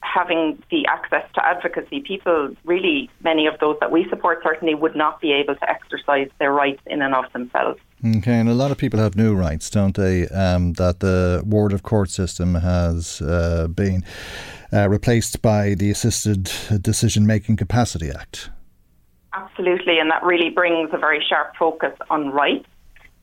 having the access to advocacy, people really, many of those that we support certainly would not be able to exercise their rights in and of themselves. Okay, and a lot of people have new rights, don't they? Um, that the ward of court system has uh, been uh, replaced by the Assisted Decision Making Capacity Act. Absolutely, and that really brings a very sharp focus on rights.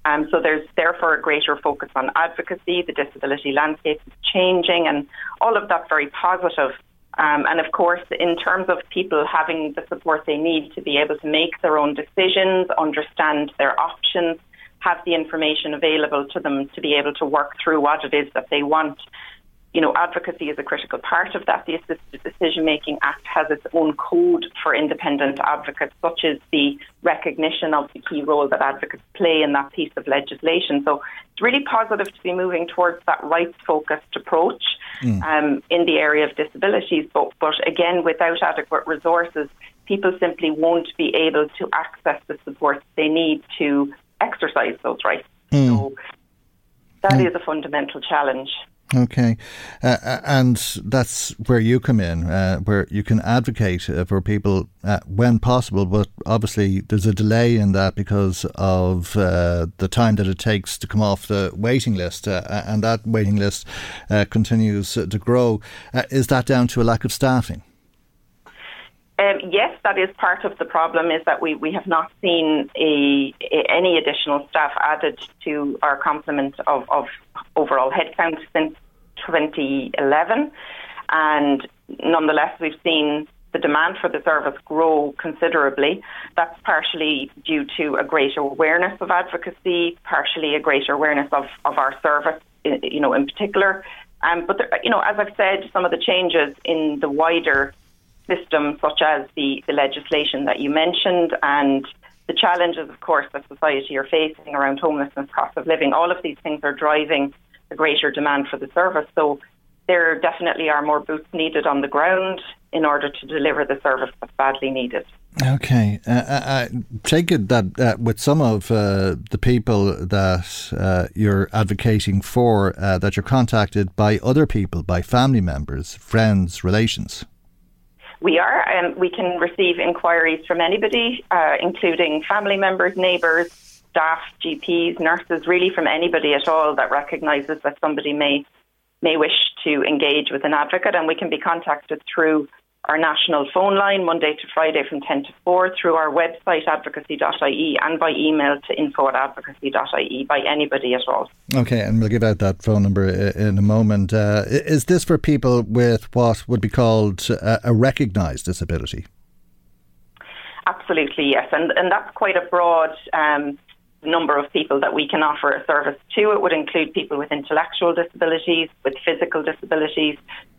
Um, so there's therefore a greater focus on advocacy. The disability landscape is changing, and all of that's very positive. Um, and of course, in terms of people having the support they need to be able to make their own decisions, understand their options, have the information available to them to be able to work through what it is that they want you know, advocacy is a critical part of that. The Assisted Decision Making Act has its own code for independent advocates, such as the recognition of the key role that advocates play in that piece of legislation. So it's really positive to be moving towards that rights focused approach mm. um, in the area of disabilities. But, but again, without adequate resources, people simply won't be able to access the support they need to exercise those rights. Mm. So that mm. is a fundamental challenge. Okay, uh, uh, and that's where you come in, uh, where you can advocate uh, for people uh, when possible, but obviously there's a delay in that because of uh, the time that it takes to come off the waiting list, and that waiting list continues to grow. is that down to a lack of staffing? Um, yes, that is part of the problem. Is that we, we have not seen a, a, any additional staff added to our complement of, of overall headcount since 2011, and nonetheless we've seen the demand for the service grow considerably. That's partially due to a greater awareness of advocacy, partially a greater awareness of, of our service, you know, in particular. Um, but there, you know, as I've said, some of the changes in the wider systems such as the, the legislation that you mentioned and the challenges, of course, that society are facing around homelessness, cost of living, all of these things are driving a greater demand for the service. So there definitely are more boots needed on the ground in order to deliver the service that's badly needed. Okay, uh, uh I take it that uh, with some of uh, the people that uh, you're advocating for, uh, that you're contacted by other people, by family members, friends, relations we are. Um, we can receive inquiries from anybody, uh, including family members, neighbours, staff, GPs, nurses, really from anybody at all that recognises that somebody may may wish to engage with an advocate, and we can be contacted through our national phone line Monday to Friday from 10 to 4 through our website advocacy.ie and by email to info at advocacy.ie by anybody at all. Okay, and we'll give out that phone number in a moment. Uh, is this for people with what would be called a, a recognised disability? Absolutely, yes. And, and that's quite a broad um, number of people that we can offer a service to. It would include people with intellectual disabilities, with physical disabilities,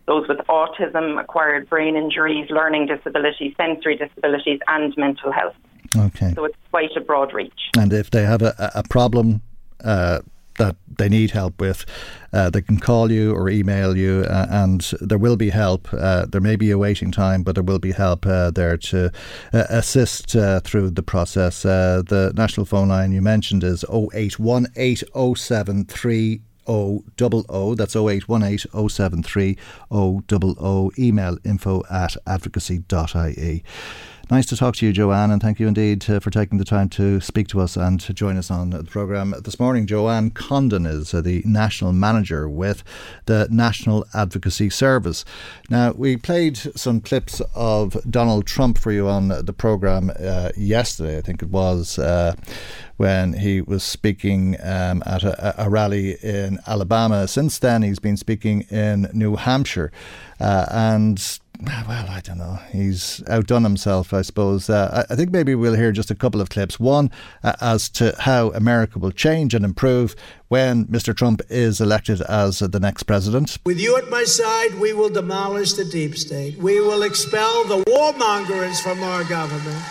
those with autism, acquired brain injuries, learning disabilities, sensory disabilities, and mental health. Okay. So it's quite a broad reach. And if they have a, a problem, uh, that they need help with, uh, they can call you or email you, uh, and there will be help. Uh, there may be a waiting time, but there will be help uh, there to uh, assist uh, through the process. the national phone line you mentioned is 0818073 000. That's 0818 073 000. Email info at advocacy.ie. Nice to talk to you, Joanne, and thank you indeed uh, for taking the time to speak to us and to join us on the programme this morning. Joanne Condon is uh, the National Manager with the National Advocacy Service. Now, we played some clips of Donald Trump for you on the programme uh, yesterday, I think it was, uh, when he was speaking um, at a, a, rally in Alabama. Since then, he's been speaking in New Hampshire. Uh, and well, I don't know. He's outdone himself, I suppose. Uh, I think maybe we'll hear just a couple of clips. One uh, as to how America will change and improve when Mr. Trump is elected as the next president. With you at my side, we will demolish the deep state. We will expel the warmongers from our government.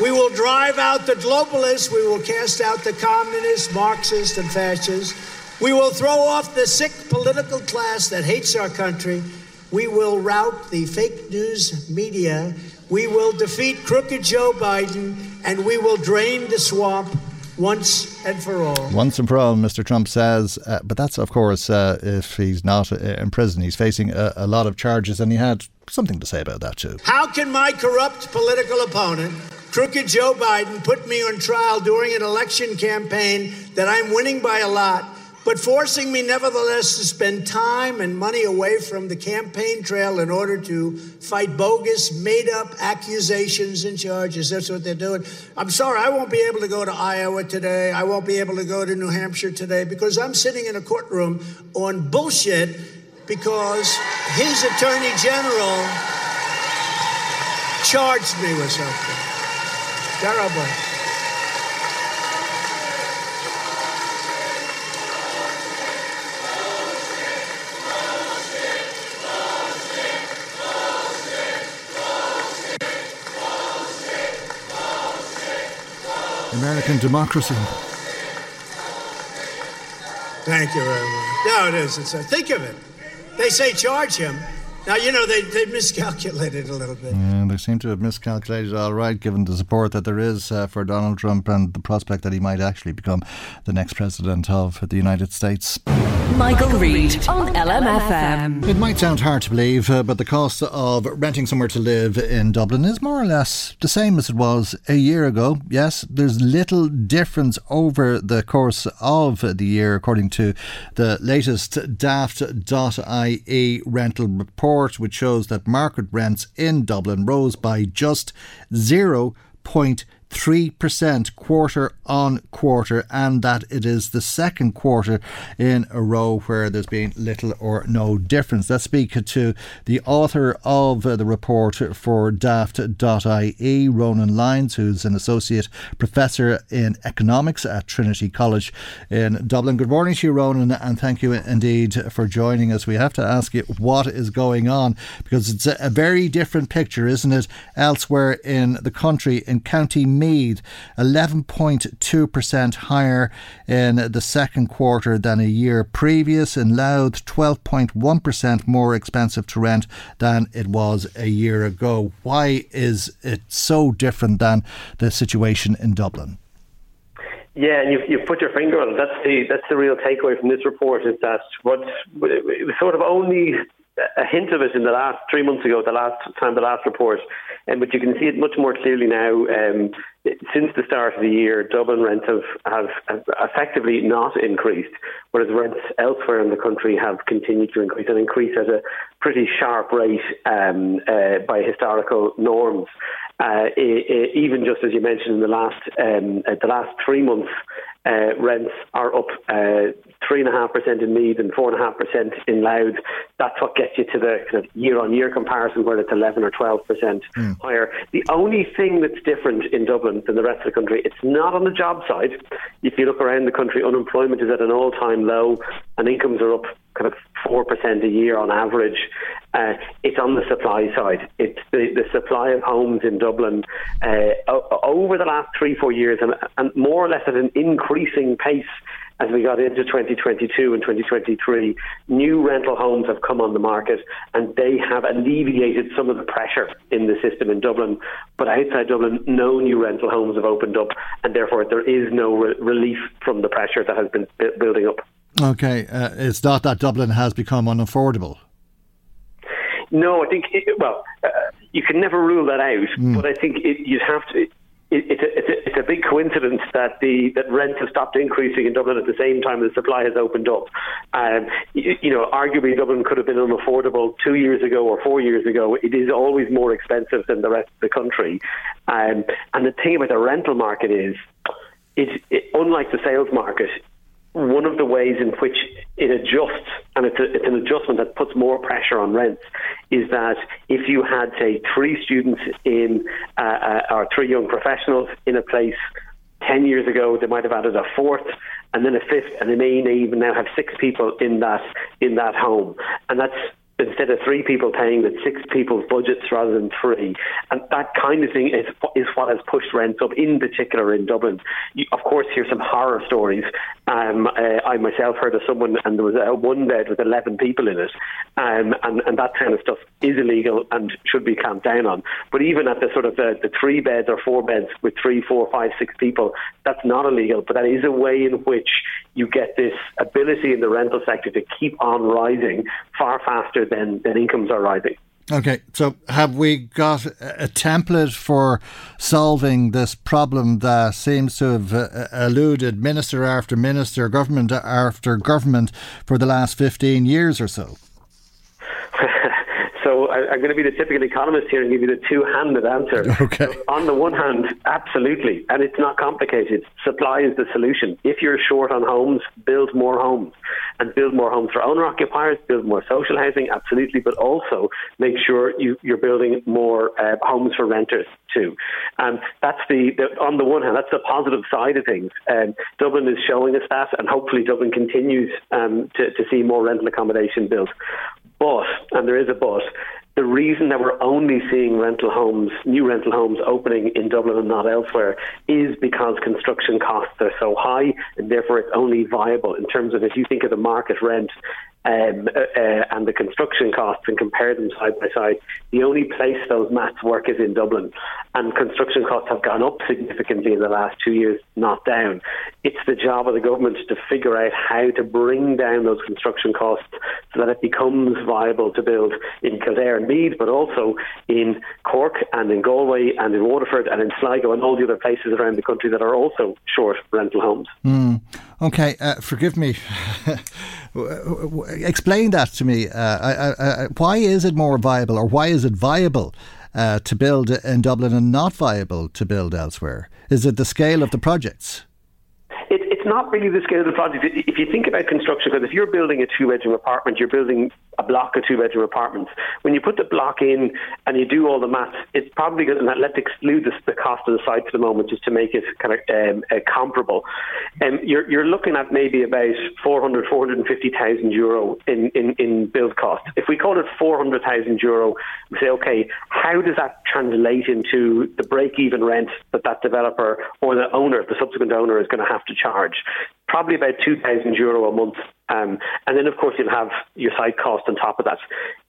We will drive out the globalists. We will cast out the communists, Marxists, and fascists. We will throw off the sick political class that hates our country we will rout the fake news media. We will defeat crooked Joe Biden, and we will drain the swamp once and for all. Once and for all, Mr. Trump says. Uh, but that's, of course, uh, if he's not uh, in prison. He's facing a, a, lot of charges, and he had something to say about that, too. How can my corrupt political opponent, crooked Joe Biden, put me on trial during an election campaign that I'm winning by a lot? But forcing me nevertheless to spend time and money away from the campaign trail in order to fight bogus, made up accusations and charges. That's what they're doing. I'm sorry, I won't be able to go to Iowa today. I won't be able to go to New Hampshire today because I'm sitting in a courtroom on bullshit because his attorney general charged me with something. Terrible. American democracy. Thank you very much. No, it is. It's a, think of it. They say charge him. Now, you know, they, they miscalculated a little bit. Yeah, they seem to have miscalculated all right, given the support that there is uh, for Donald Trump and the prospect that he might actually become the next president of the United States. Michael, Reade on LMFM. It might sound hard to believe, uh, but the cost of renting somewhere to live in Dublin is more or less the same as it was a year ago. Yes, there's little difference over the course of the year, according to the latest daft.ie rental report report which shows that market rents in Dublin rose by just 0.3 3% quarter on quarter, and that it is the second quarter in a row where there's been little or no difference. Let's speak to the author of the report for daft.ie, Ronan Lyons, who's an associate professor in economics at Trinity College in Dublin. Good morning to you, Ronan, and thank you indeed for joining us. We have to ask you what is going on because it's a very different picture, isn't it, elsewhere in the country, in County Meath, 11.2% higher in the second quarter than a year previous. In Louth, 12.1% more expensive to rent than it was a year ago. Why is it so different than the situation in Dublin? Yeah, and you've, you've put your finger on it. That's the that's the real takeaway from this report is that what it was sort of only a hint of it in the last three months ago, the last time the last report, um, but you can see it much more clearly now. Um, since the start of the year, Dublin rents have, have, have, effectively not increased, whereas rents elsewhere in the country have continued to increase and increase at a pretty sharp rate um, uh, by historical norms. Uh, even just as you mentioned in the last um, the last three months, uh, rents are up uh, three and a half percent in Meath and four and a half percent in Louth. That's what gets you to the kind of year-on-year comparison, where it's eleven or twelve percent mm. higher. The only thing that's different in Dublin than the rest of the country, it's not on the job side. If you look around the country, unemployment is at an all-time low, and incomes are up kind of four percent a year on average. Uh, it's on the supply side. It's the, the supply of homes in Dublin uh, over the last three, four years, and, and more or less at an increasing pace as we got into 2022 and 2023, new rental homes have come on the market and they have alleviated some of the pressure in the system in Dublin. But outside Dublin, no new rental homes have opened up, and therefore there is no re- relief from the pressure that has been building up. Okay, uh, it's not that Dublin has become unaffordable. No, I think it, well, uh, you can never rule that out, mm. but I think it, you'd have to. It, it's, a, it's, a, it's a big coincidence that the that rents have stopped increasing in Dublin at the same time the supply has opened up. Um, you, you know, arguably Dublin could have been unaffordable two years ago or four years ago. It is always more expensive than the rest of the country. Um, and the thing about the rental market is, it, it, unlike the sales market, one of the ways in which it adjusts, and it's, a, it's, an adjustment that puts more pressure on rents, is that if you had, say, three students in, uh, uh, or three young professionals in a place 10 years ago, they might have added a fourth and then a fifth, and they may even now have six people in that, in that home. And that's instead of three people paying with six people's budgets rather than three. And that kind of thing is, is what has pushed rents up, in particular in Dublin. You, of course, hear some horror stories. Um, uh, I myself heard of someone, and there was one bed with 11 people in it. Um, and, and that kind of stuff is illegal and should be clamped down on. But even at the sort of the, the three beds or four beds with three, four, five, six people, that's not illegal. But that is a way in which you get this ability in the rental sector to keep on rising far faster than, than incomes are rising. Okay, so have we got a template for solving this problem that seems to have uh, eluded minister after minister, government after government for the last 15 years or so? I, am going to be the typical economist here and give you the two-handed answer. Okay. So on the one hand, absolutely, and it's not complicated. Supply is the solution. If you're short on homes, build more homes, and build more homes for owner-occupiers. Build more social housing, absolutely, but also make sure you, are building more uh, homes for renters too. And that's the, the, on the one hand, that's the positive side of things. Um, Dublin is showing us that, and hopefully Dublin continues um, to, to see more rental accommodation built. But, and there is a but, the reason that we're only seeing rental homes, new rental homes opening in Dublin and not elsewhere is because construction costs are so high and therefore it's only viable. In terms of if you think of the market rent um, uh, uh, and the construction costs and compare them side by side, the only place those maths work is in Dublin. And construction costs have gone up significantly in the last two years, not down. It's the job of the government to figure out how to bring down those construction costs so that it becomes viable to build in Kildare and Meath, but also in Cork and in Galway and in Waterford and in Sligo and all the other places around the country that are also short rental homes. Mm. Okay, uh, forgive me. Explain that to me. Uh, I, I, why is it more viable, or why is it viable uh, to build in Dublin and not viable to build elsewhere? Is it the scale of the projects? It's not really the scale of the project. If you think about construction, because if you're building a two bedroom apartment, you're building a block of two bedroom apartments. When you put the block in and you do all the maths, it's probably going to, let's exclude the, the, cost of the site for the moment just to make it kind of um, uh, comparable. Um, you're, you're looking at maybe about 400, 450,000 euro in, in, in build cost. If we call it 400,000 euro, we say, okay, how does that translate into the break even rent that that developer or the owner, the subsequent owner, is going to have to charge? Probably about 2,000 euro a month um, and then, of course, you'll have your site cost on top of that.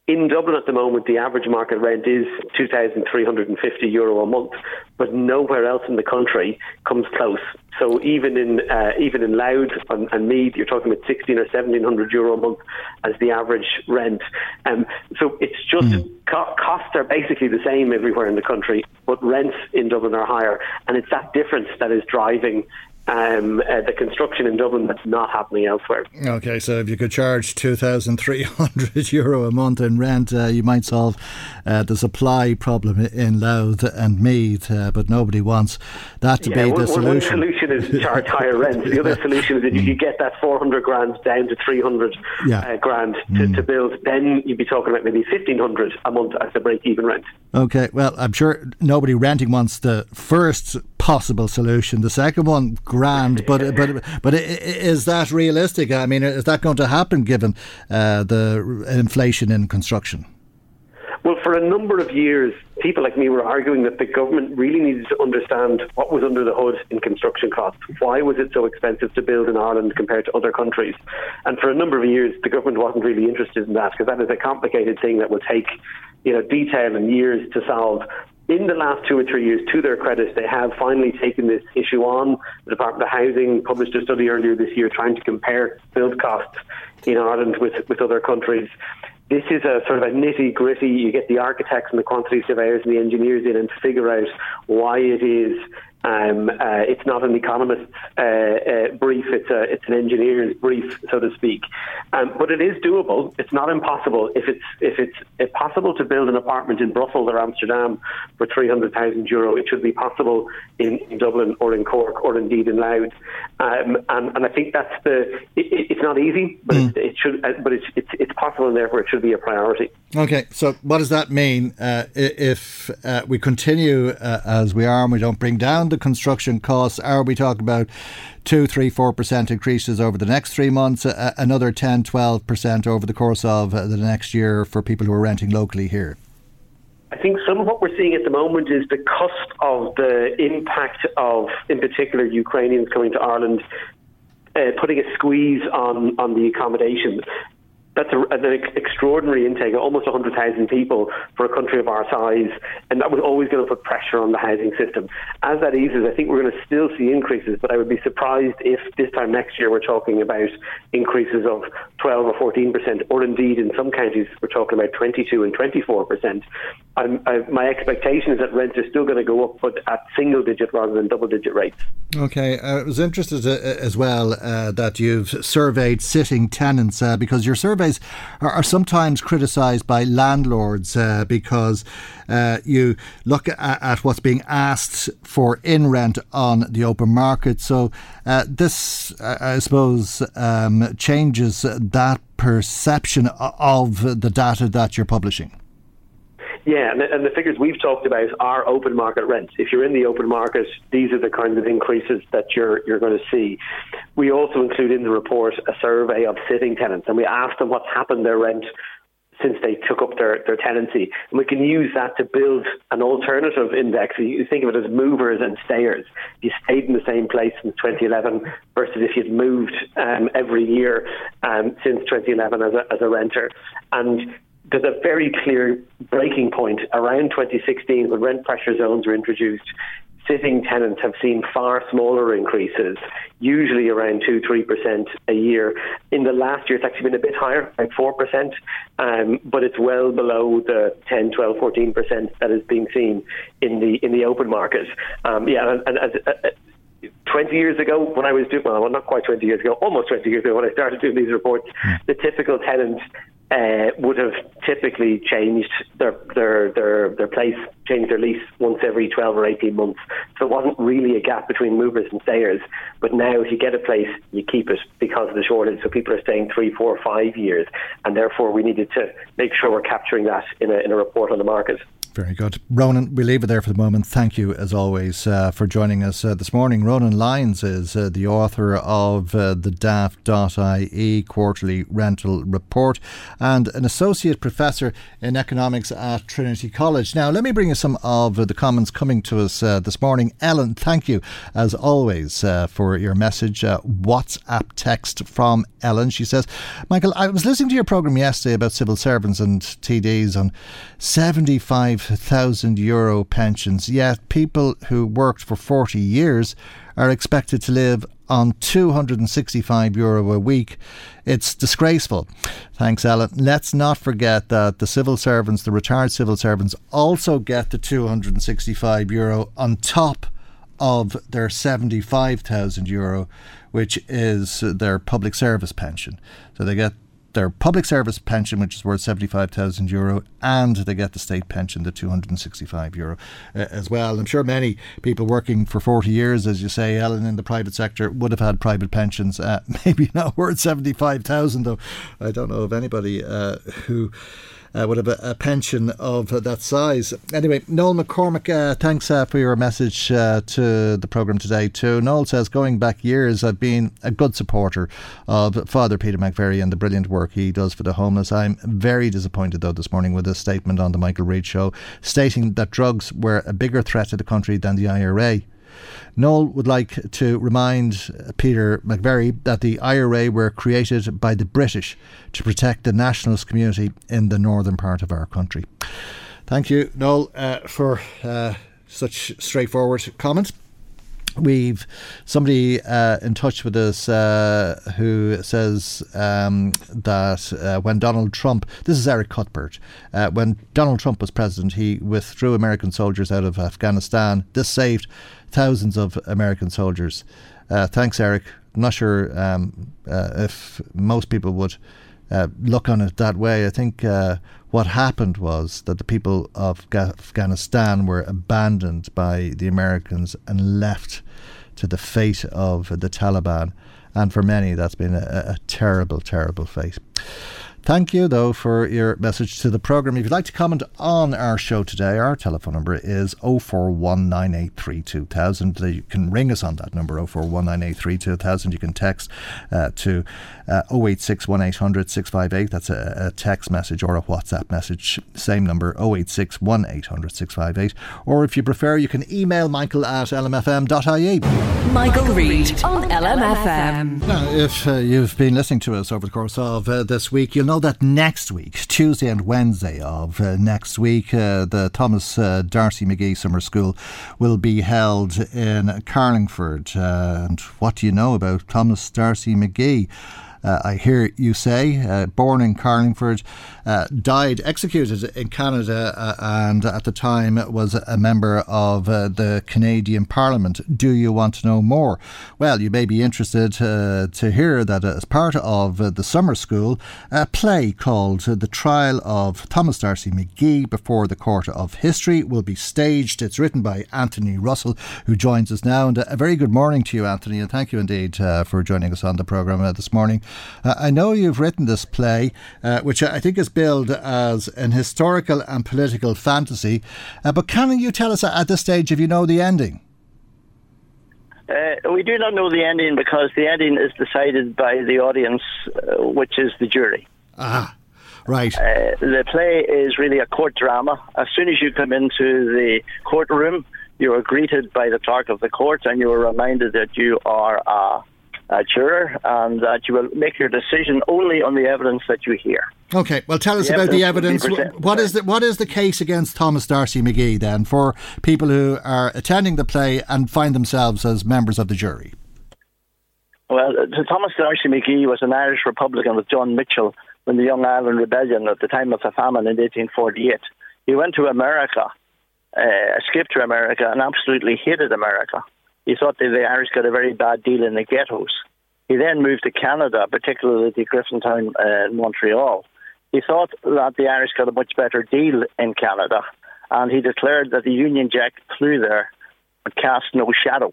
In Dublin at the moment, the average market rent is 2,350 euro a month, but nowhere else in the country comes close. So even in uh, even in Louth and, and Meath, you're talking about 16 or 1700 euro a month as the average rent. Um, so it's just mm. co- costs are basically the same everywhere in the country, but rents in Dublin are higher, and it's that difference that is driving um, uh, the construction in Dublin that's not happening elsewhere. Okay, so if you could charge 2,300 euro a month in rent, uh, you might solve uh, the supply problem in Louth and Meath, uh, but nobody wants that to yeah, be one, the solution. One solution is charge higher rent. The other solution is that if you get that 400 grand down to 300 Yeah. uh, grand to, Mm. to build, then you'd be talking about maybe 1,500 a month as the break-even rent. Okay, well, I'm sure nobody renting wants the first possible solution. The second one, grand, but but but is that realistic? I mean, is that going to happen given uh, the inflation in construction? Well, for a number of years, people like me were arguing that the government really needed to understand what was under the hood in construction costs. Why was it so expensive to build in Ireland compared to other countries? And for a number of years, the government wasn't really interested in that because that is a complicated thing that will take, you know, detail and years to solve. In the last two or three years, to their credit, they have finally taken this issue on. The Department of Housing published a study earlier this year trying to compare build costs in Ireland with, with other countries this is a sort of a nitty gritty. You get the architects and the quantity surveyors and the engineers in and to figure out why it is. Um, uh, it's not an economist's uh, uh, brief; it's a it's an engineer's brief, so to speak. Um, but it is doable. It's not impossible. If it's if it's if possible to build an apartment in Brussels or Amsterdam for three hundred thousand euro, it should be possible in, in Dublin or in Cork or indeed in Louth. Um, and, and I think that's the. It, it- it's not easy, but it, it should. Uh, but it's, it's it's possible, and therefore it should be a priority. Okay, so what does that mean uh, if uh, we continue uh, as we are and we don't bring down the construction costs? Are we talking about two, three, four percent increases over the next three months, uh, another 10, 12 percent over the course of uh, the next year for people who are renting locally here? I think some of what we're seeing at the moment is the cost of the impact of, in particular, Ukrainians coming to Ireland, uh, putting a squeeze on, on the accommodation. That's a, an ex- extraordinary intake, almost 100,000 people for a country of our size, and that was always going to put pressure on the housing system. As that eases, I think we're going to still see increases, but I would be surprised if this time next year we're talking about increases of 12 or 14 percent, or indeed in some counties we're talking about 22 and 24 percent. I'm- I- My expectation is that rents are still going to go up, but at single digit rather than double digit rates. Okay, uh, I was interested uh, as well uh, that you've surveyed sitting tenants uh, because your surveys are, are sometimes criticised by landlords uh, because uh, you look at, at what's being asked for in rent on the open market. So uh, this, uh, I suppose, um, changes that perception of the data that you're publishing. Yeah, and the, and the figures we've talked about are open market rents. If you're in the open market, these are the kinds of increases that you're you're going to see. We also include in the report a survey of sitting tenants, and we asked them what's happened their rent since they took up their, their tenancy. And we can use that to build an alternative index. You think of it as movers and stayers. If you stayed in the same place since 2011 versus if you'd moved um, every year um, since 2011 as a, as a renter. And there's a very clear breaking point around 2016 when rent pressure zones were introduced. Sitting tenants have seen far smaller increases, usually around 2 3% a year. In the last year, it's actually been a bit higher, like 4%, um, but it's well below the 10, 12, 14% that is being seen in the in the open market. Um, yeah, and, and as, uh, 20 years ago, when I was doing, well, not quite 20 years ago, almost 20 years ago, when I started doing these reports, the typical tenant uh, would have typically changed their, their their their place, changed their lease once every 12 or 18 months. So it wasn't really a gap between movers and stayers. But now, if you get a place, you keep it because of the shortage. So people are staying three, four, five years, and therefore we needed to make sure we're capturing that in a in a report on the market. Very good. Ronan, we leave it there for the moment. Thank you, as always, uh, for joining us uh, this morning. Ronan Lyons is uh, the author of uh, the Daft.ie quarterly rental report and an associate professor in economics at Trinity College. Now, let me bring you some of the comments coming to us uh, this morning. Ellen, thank you, as always, uh, for your message. WhatsApp text from Ellen. She says, Michael, I was listening to your programme yesterday about civil servants and TDs on 75,000 euro pensions, yet people who worked for 40 years are expected to live on 265 euro a week. It's disgraceful. Thanks, Ellen. Let's not forget that the civil servants, the retired civil servants, also get the 265 euro on top of their 75,000 euro, which is their public service pension. So they get their public service pension, which is worth 75,000 euro, and they get the state pension, the 265 euro uh, as well. I'm sure many people working for 40 years, as you say, Ellen, in the private sector would have had private pensions, uh, maybe not worth 75,000, though I don't know of anybody uh, who uh, would have a, a, pension of that size. Anyway, Noel McCormick, uh, thanks uh, for your message uh, to the programme today too. Noel says, going back years, I've been a good supporter of Father Peter McVerry and the brilliant work he does for the homeless. I'm very disappointed though this morning with a statement on the Michael Reade show stating that drugs were a bigger threat to the country than the IRA. Noel would like to remind Peter McVerry that the IRA were created by the British to protect the nationalist community in the northern part of our country. Thank you, Noel, uh, for uh, such straightforward comments. We've somebody uh, in touch with us uh, who says um, that uh, when Donald Trump, this is Eric Cuthbert, uh, when Donald Trump was president, he withdrew American soldiers out of Afghanistan. This saved thousands of American soldiers. Uh, thanks, Eric. I'm not sure um, uh, if most people would uh, look on it that way. I think uh, what happened was that the people of Afghanistan were abandoned by the Americans and left to the fate of the Taliban. And for many, that's been a, a terrible, terrible fate. Thank you, though, for your message to the programme. If you'd like to comment on our show today, our telephone number is 0419832000. You can ring us on that number, 0419832000. You can text uh, to uh, 658. That's a, a, text message or a WhatsApp message. Same number, 658. Or if you prefer, you can email michael at lmfm.ie. Michael Reade on LMFM. Now, if uh, you've been listening to us over the course of uh, this week, you'll know know that next week, Tuesday and Wednesday of uh, next week, uh, the Thomas uh, D'Arcy McGee Summer School will be held in Carlingford. Uh, and what do you know about Thomas D'Arcy McGee? Uh, I hear you say, uh, born in Carlingford, uh, died executed in Canada, uh, and at the time was a member of uh, the Canadian Parliament. Do you want to know more? Well, you may be interested uh, to hear that as part of the summer school, a play called The Trial of Thomas D'Arcy McGee Before the Court of History will be staged. It's written by Anthony Russell, who joins us now. And a very good morning to you, Anthony, and thank you indeed for joining us on the programme this morning. Uh, I know you've written this play, uh, which I think is billed as an historical and political fantasy, uh, but can you tell us at this stage if you know the ending? Uh, we do not know the ending because the ending is decided by the audience, uh, which is the jury. Ah, right. Uh, the play is really a court drama. As soon as you come into the courtroom, you are greeted by the clerk of the court and you are reminded that you are a uh, juror and that you will make your decision only on the evidence that you hear. Okay, well, tell us the about the evidence. What is the what is the case against Thomas D'Arcy McGee then for people who are attending the play and find themselves as members of the jury? Well, uh, Thomas D'Arcy McGee was an Irish Republican with John Mitchel when the Young Ireland Rebellion at the time of the famine in 1848. He went to America, uh, escaped to America, and absolutely hated America. He thought that the Irish got a very bad deal in the ghettos. He then moved to Canada, particularly to Griffintown uh, Montreal. He thought that the Irish got a much better deal in Canada, and he declared that the Union Jack flew there but cast no shadow.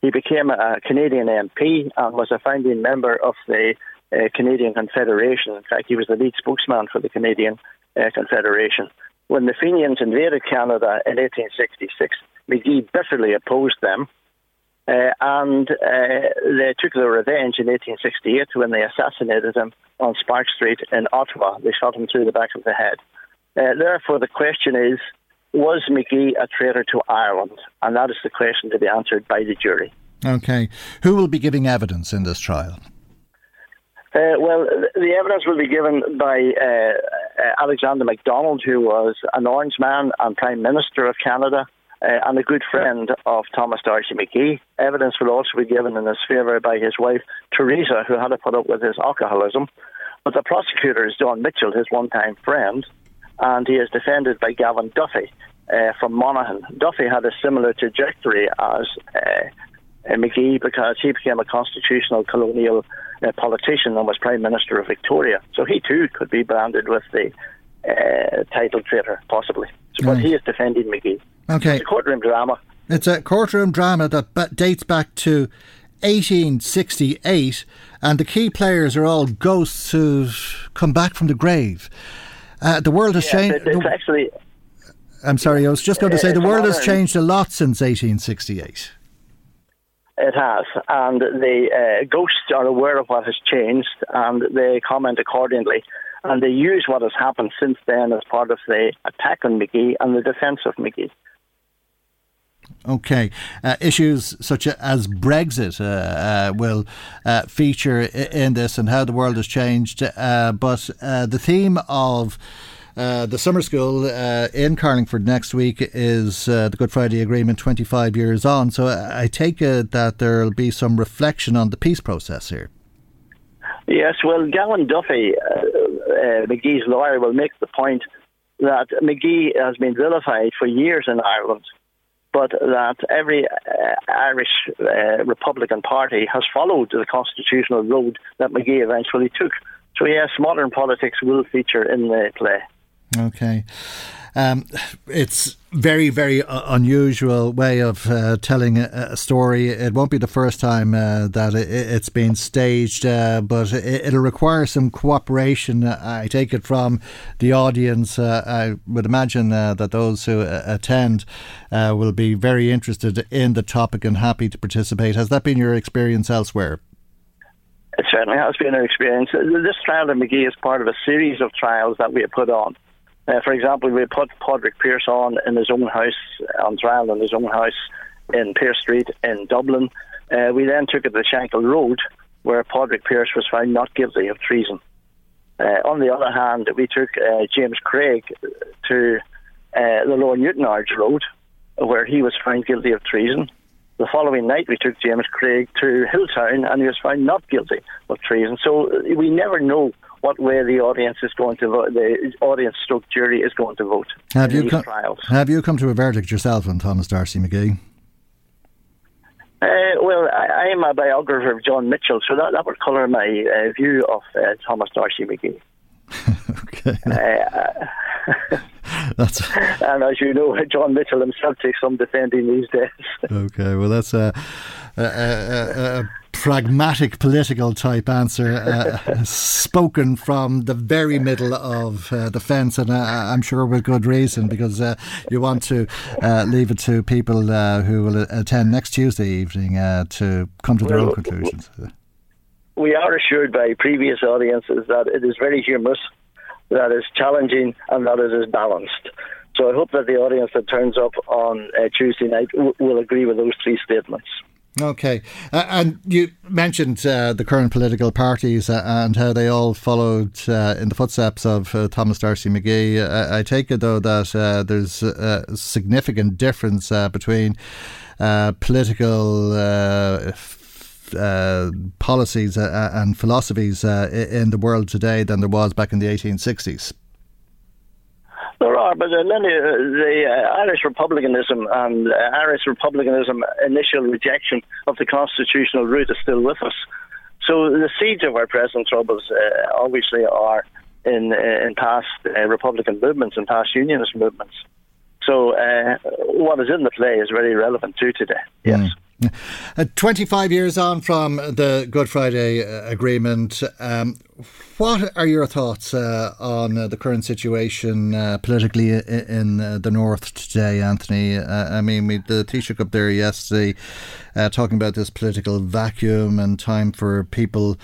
He became a Canadian MP and was a founding member of the uh, Canadian Confederation. In fact, he was the lead spokesman for the Canadian uh, Confederation. When the Fenians invaded Canada in 1866, McGee bitterly opposed them uh, and uh, they took their revenge in 1868 when they assassinated him on Sparks Street in Ottawa. They shot him through the back of the head. Uh, therefore, the question is was McGee a traitor to Ireland? And that is the question to be answered by the jury. Okay. Who will be giving evidence in this trial? Uh, well, the evidence will be given by uh, Alexander MacDonald, who was an Orange man and Prime Minister of Canada uh, and a good friend of Thomas D'Arcy McGee. Evidence will also be given in his favour by his wife, Teresa, who had to put up with his alcoholism. But the prosecutor is John Mitchel, his one time friend, and he is defended by Gavan Duffy uh, from Monaghan. Duffy had a similar trajectory as uh, McGee because he became a constitutional colonial uh, politician and was Prime Minister of Victoria. So he too could be branded with the uh, title traitor, possibly. So, But he is defending McGee. Okay. It's a courtroom drama. It's a courtroom drama that dates back to 1868, and the key players are all ghosts who've come back from the grave. Uh, the world has yeah, changed. It's actually. I'm sorry, I was just going to say the world has changed a lot since 1868. It has, and the uh, ghosts are aware of what has changed, and they comment accordingly, and they use what has happened since then as part of the attack on McGee and the defence of McGee. Okay. Uh, issues such as Brexit uh, uh, will uh, feature in this and how the world has changed. Uh, but uh, the theme of the summer school in Carlingford next week is the Good Friday Agreement 25 years on. So I take it that there will be some reflection on the peace process here. Yes, well, Gavan Duffy, McGee's lawyer, will make the point that McGee has been vilified for years in Ireland but that every uh, Irish uh, Republican Party has followed the constitutional road that McGee eventually took. So, yes, modern politics will feature in the play. Okay. Um, it's very, very unusual way of uh, telling a, a, story. It won't be the first time uh, that it, has been staged, uh, but it, will require some cooperation. Uh, I take it from the audience. Uh, I would imagine uh, that those who attend will be very interested in the topic and happy to participate. Has that been your experience elsewhere? It certainly has been our experience. This trial at McGee is part of a series of trials that we have put on. Uh, for example, we put Padraig Pearse on in his own house, on trial in his own house in Pearse Street in Dublin. Uh, we then took it to Shankill Road, where Padraig Pearse was found not guilty of treason. Uh, on the other hand, we took uh, James Craig to uh, the Lower Newtownards Road, where he was found guilty of treason. The following night, we took James Craig to Hilltown, and he was found not guilty of treason. So we never know what way the audience is going to vote, the audience stroke jury is going to vote. Have you come, have you come to a verdict yourself on Thomas D'Arcy McGee? Uh, well, I, am a biographer of John Mitchel, so that, that would colour my uh, view of uh, Thomas D'Arcy McGee. okay. Uh, that's and as you know, John Mitchel himself takes some defending these days. okay, well, that's a, a, a, a pragmatic political type answer uh, spoken from the very middle of uh, the fence, and uh, I'm sure with good reason because uh, you want to uh, leave it to people uh, who will attend next Tuesday evening to come to their well, own conclusions. We are assured by previous audiences that it is very humorous that is challenging and that it is balanced. So I hope that the audience that turns up on uh, Tuesday night w- will agree with those three statements. Okay, uh, and you mentioned uh, the current political parties uh, and how they all followed uh, in the footsteps of uh, Thomas D'Arcy McGee. I take it though that there's a significant difference between political policies and philosophies in the world today than there was back in the 1860s. There are, but uh, then uh, the uh, Irish republicanism and Irish republicanism initial rejection of the constitutional route is still with us. So the seeds of our present troubles obviously are in in past republican movements and past unionist movements. So uh, what is in the play is very relevant to today. Yes. Mm. Uh, 25 years on from the Good Friday uh, Agreement, um, what are your thoughts uh, on uh, the current situation politically in, the North today, Anthony? I mean, we, the Taoiseach up there yesterday talking about this political vacuum and time for people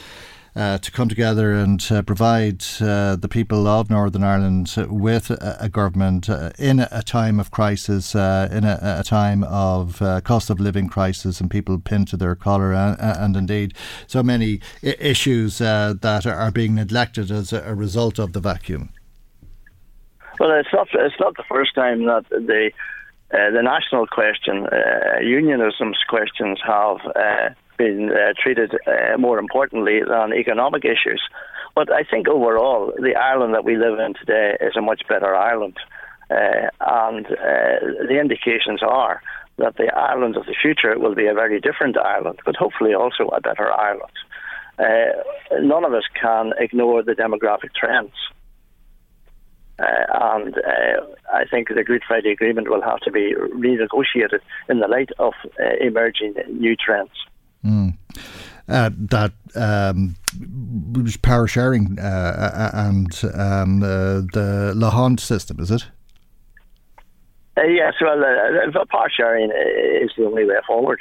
uh, to come together and uh, provide uh, the people of Northern Ireland with a, a government uh, in a time of crisis, uh, in a, a, time of cost of living crisis, and people pinned to their collar, and, and indeed so many I- issues that are being neglected as a, result of the vacuum. Well, it's not it's not the first time that the uh, the national question, uh, unionism's questions have uh, been uh, treated uh, more importantly than economic issues. But I think overall, the Ireland that we live in today is a much better Ireland. Uh, and the indications are that the Ireland of the future will be a very different Ireland, but hopefully also a better Ireland. none of us can ignore the demographic trends. Uh, and uh, I think the Good Friday Agreement will have to be renegotiated in the light of uh, emerging new trends. Mm. Uh, that um, power sharing uh, and um, uh, the d'Hondt system, is it? yes, well, power sharing is the only way forward.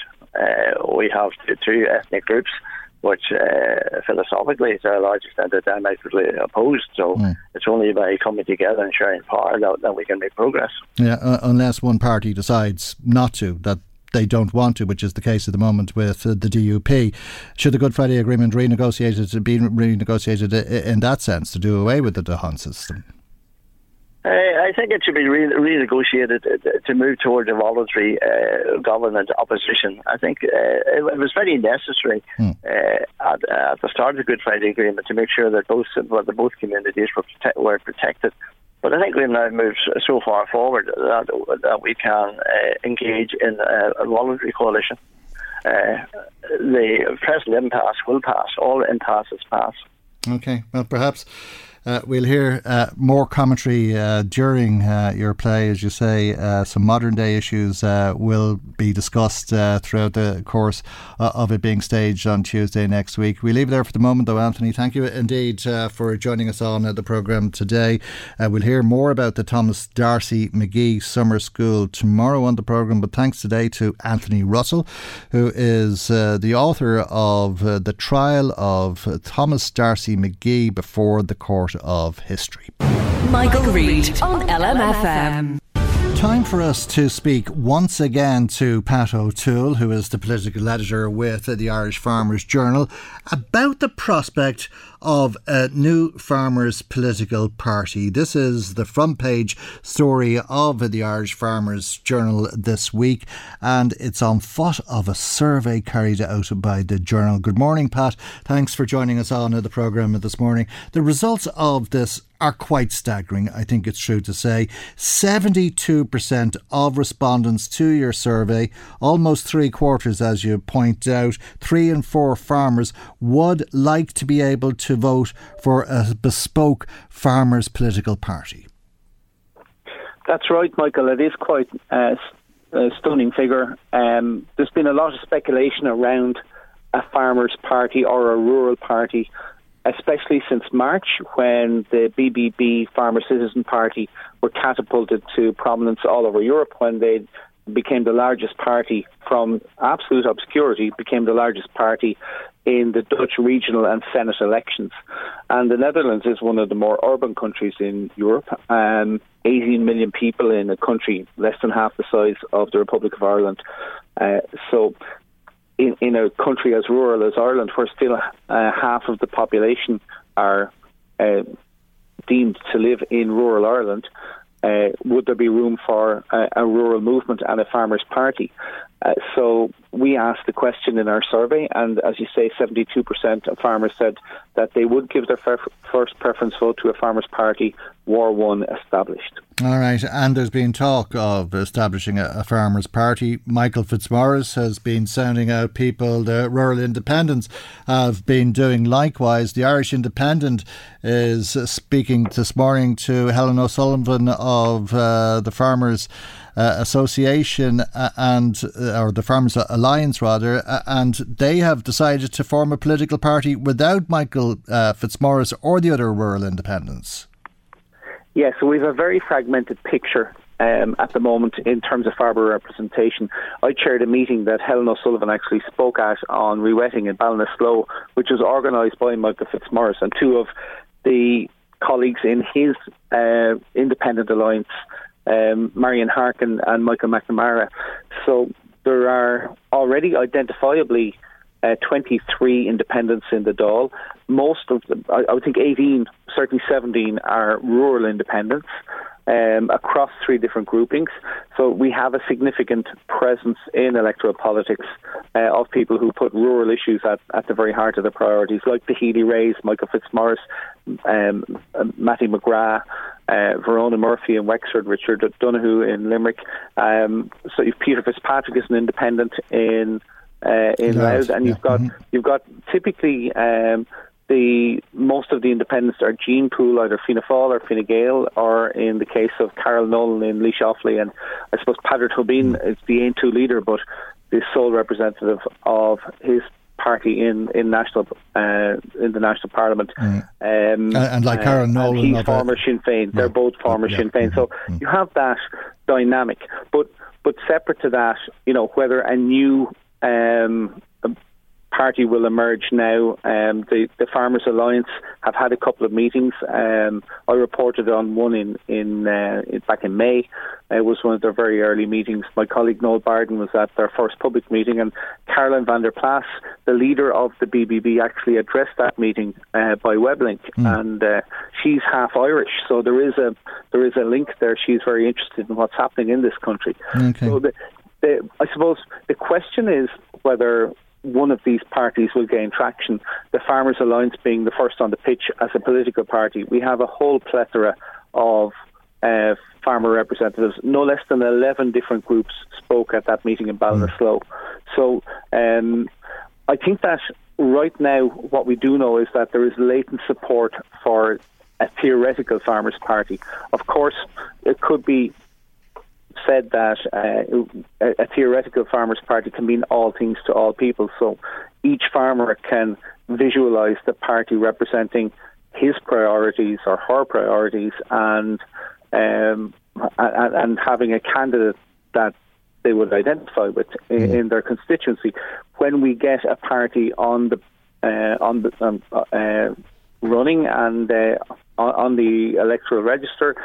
we have two ethnic groups which uh, philosophically, to a large extent, are diametrically opposed. So mm. it's only by coming together and sharing power that, that we can make progress. Yeah, uh, unless one party decides not to, that they don't want to, which is the case at the moment with uh, the DUP. Should the Good Friday Agreement renegotiated be renegotiated in that sense to do away with the d'Hondt system? Uh, I think it should be re- renegotiated to move towards a voluntary uh, government opposition. I think uh, it, was very necessary hmm. Uh, at, at, the start of the Good Friday Agreement to make sure that both well, the both communities were, prote- were protected. But I think we've now moved so far forward that, that we can uh, engage in a, a voluntary coalition. Uh, the present impasse will pass. All impasses pass. Okay, well, perhaps uh, we'll hear uh, more commentary uh, during uh, your play, as you say. Uh, some modern day issues uh, will be discussed throughout the course of it being staged on Tuesday next week. We leave it there for the moment, though, Anthony. Thank you indeed for joining us on the programme today. we'll hear more about the Thomas D'Arcy McGee Summer School tomorrow on the programme, but thanks today to Anthony Russell, who is the author of The Trial of Thomas D'Arcy McGee before the Court of history. Michael, Reade on LMFM. Time for us to speak once again to Pat O'Toole, who is the political editor with the Irish Farmers Journal, about the prospect of a new Farmers Political Party. This is the front page story of the Irish Farmers Journal this week, and it's on foot of a survey carried out by the Journal. Good morning, Pat. Thanks for joining us on the programme this morning. The results of this are quite staggering, I think it's true to say. 72% of respondents to your survey, almost three quarters, as you point out, three and four farmers would like to be able to vote for a bespoke farmers' political party. That's right, Michael. It is quite a stunning figure. Um, there's been a lot of speculation around a farmers' party or a rural party especially since March when the BBB Farmer Citizen Party were catapulted to prominence all over Europe when they became the largest party from absolute obscurity, became the largest party in the Dutch regional and Senate elections. And the Netherlands is one of the more urban countries in Europe. Um, 18 million people in a country less than half the size of the Republic of Ireland. Uh, so in, in a country as rural as Ireland, where still uh, half of the population are uh, deemed to live in rural Ireland, uh, would there be room for a, a, rural movement and a farmers' party? Uh, so we asked the question in our survey, and as you say, 72% of farmers said that they would give their first preference vote to a farmers' party War One established. All right, and there's been talk of establishing a, a, farmers' party. Michael Fitzmaurice has been sounding out people. The rural independents have been doing likewise. The Irish Independent is speaking this morning to Helen O'Sullivan of uh, the Farmers. Uh, Association uh, and uh, or the Farmers Alliance rather, and they have decided to form a political party without Michael Fitzmaurice or the other rural independents. Yeah, so we have a very fragmented picture um, at the moment in terms of farmer representation. I chaired a meeting that Helen O'Sullivan actually spoke at on rewetting in Ballinasloe, which was organised by Michael Fitzmaurice and two of the colleagues in his uh, independent alliance, um, Marion Harkin and Michael McNamara. So there are already identifiably uh, uh, 23 independents in the Dáil. Most of them, I, I would think 18, certainly 17, are rural independents um, across three different groupings. So we have a significant presence in electoral politics uh, of people who put rural issues at, at the very heart of their priorities, like the Healy-Raes, Michael Fitzmaurice, um, Mattie McGrath, uh, Verona Murphy in Wexford, Richard Donoghue in Limerick. Um, so Peter Fitzpatrick is an independent in uh, in Louth, and you've got mm-hmm. you've got typically um, the most of the independents are Gene Poole, either Fianna Fáil or Fine Gael, or in the case of Carol Nolan in Laois Offaly, and I suppose Peadar Tóibín mm. is the Aontú leader, but the sole representative of his party in in national uh, in the national parliament. Mm. Um, and, and, like Carol uh, Nolan, he's former a, Sinn Féin. They're both former yeah, Sinn Féin. So mm. you have that dynamic, but but separate to that, you know, whether a new um, party will emerge now. Um, the, the Farmers Alliance have had a couple of meetings. Um, I reported on one in in, uh, back in May. It was one of their very early meetings. My colleague Noel Barden was at their first public meeting, and Caroline van der Plas, the leader of the BBB, actually addressed that meeting uh, by weblink, mm. and uh, she's half Irish, so there is a there is a link there. She's very interested in what's happening in this country. Okay. So the, the, I suppose the question is whether one of these parties will gain traction. The Farmers Alliance being the first on the pitch as a political party. We have a whole plethora of uh, farmer representatives. No less than 11 different groups spoke at that meeting in Ballinasloe. So um, I think that right now, what we do know is that there is latent support for a theoretical farmers' party. Of course, it could be said that uh, a, a theoretical farmers' party can mean all things to all people. So each farmer can visualise the party representing his priorities or her priorities, and um, and, and having a candidate that they would identify with in, mm. in, their constituency. When we get a party on the uh, on the um, uh, running and uh, on the electoral register.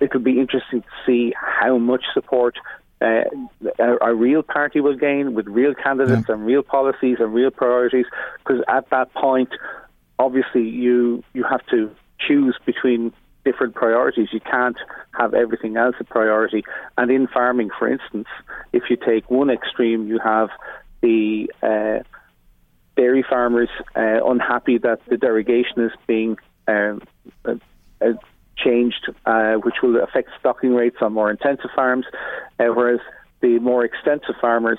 It'll be interesting to see how much support uh, a, a, real party will gain with real candidates yeah. and real policies and real priorities. Because at that point, obviously, you you have to choose between different priorities. You can't have everything else a priority. And in farming, for instance, if you take one extreme, you have the uh, dairy farmers uh, unhappy that the derogation is being um, uh, uh, changed, uh, which will affect stocking rates on more intensive farms, uh, whereas the more extensive farmers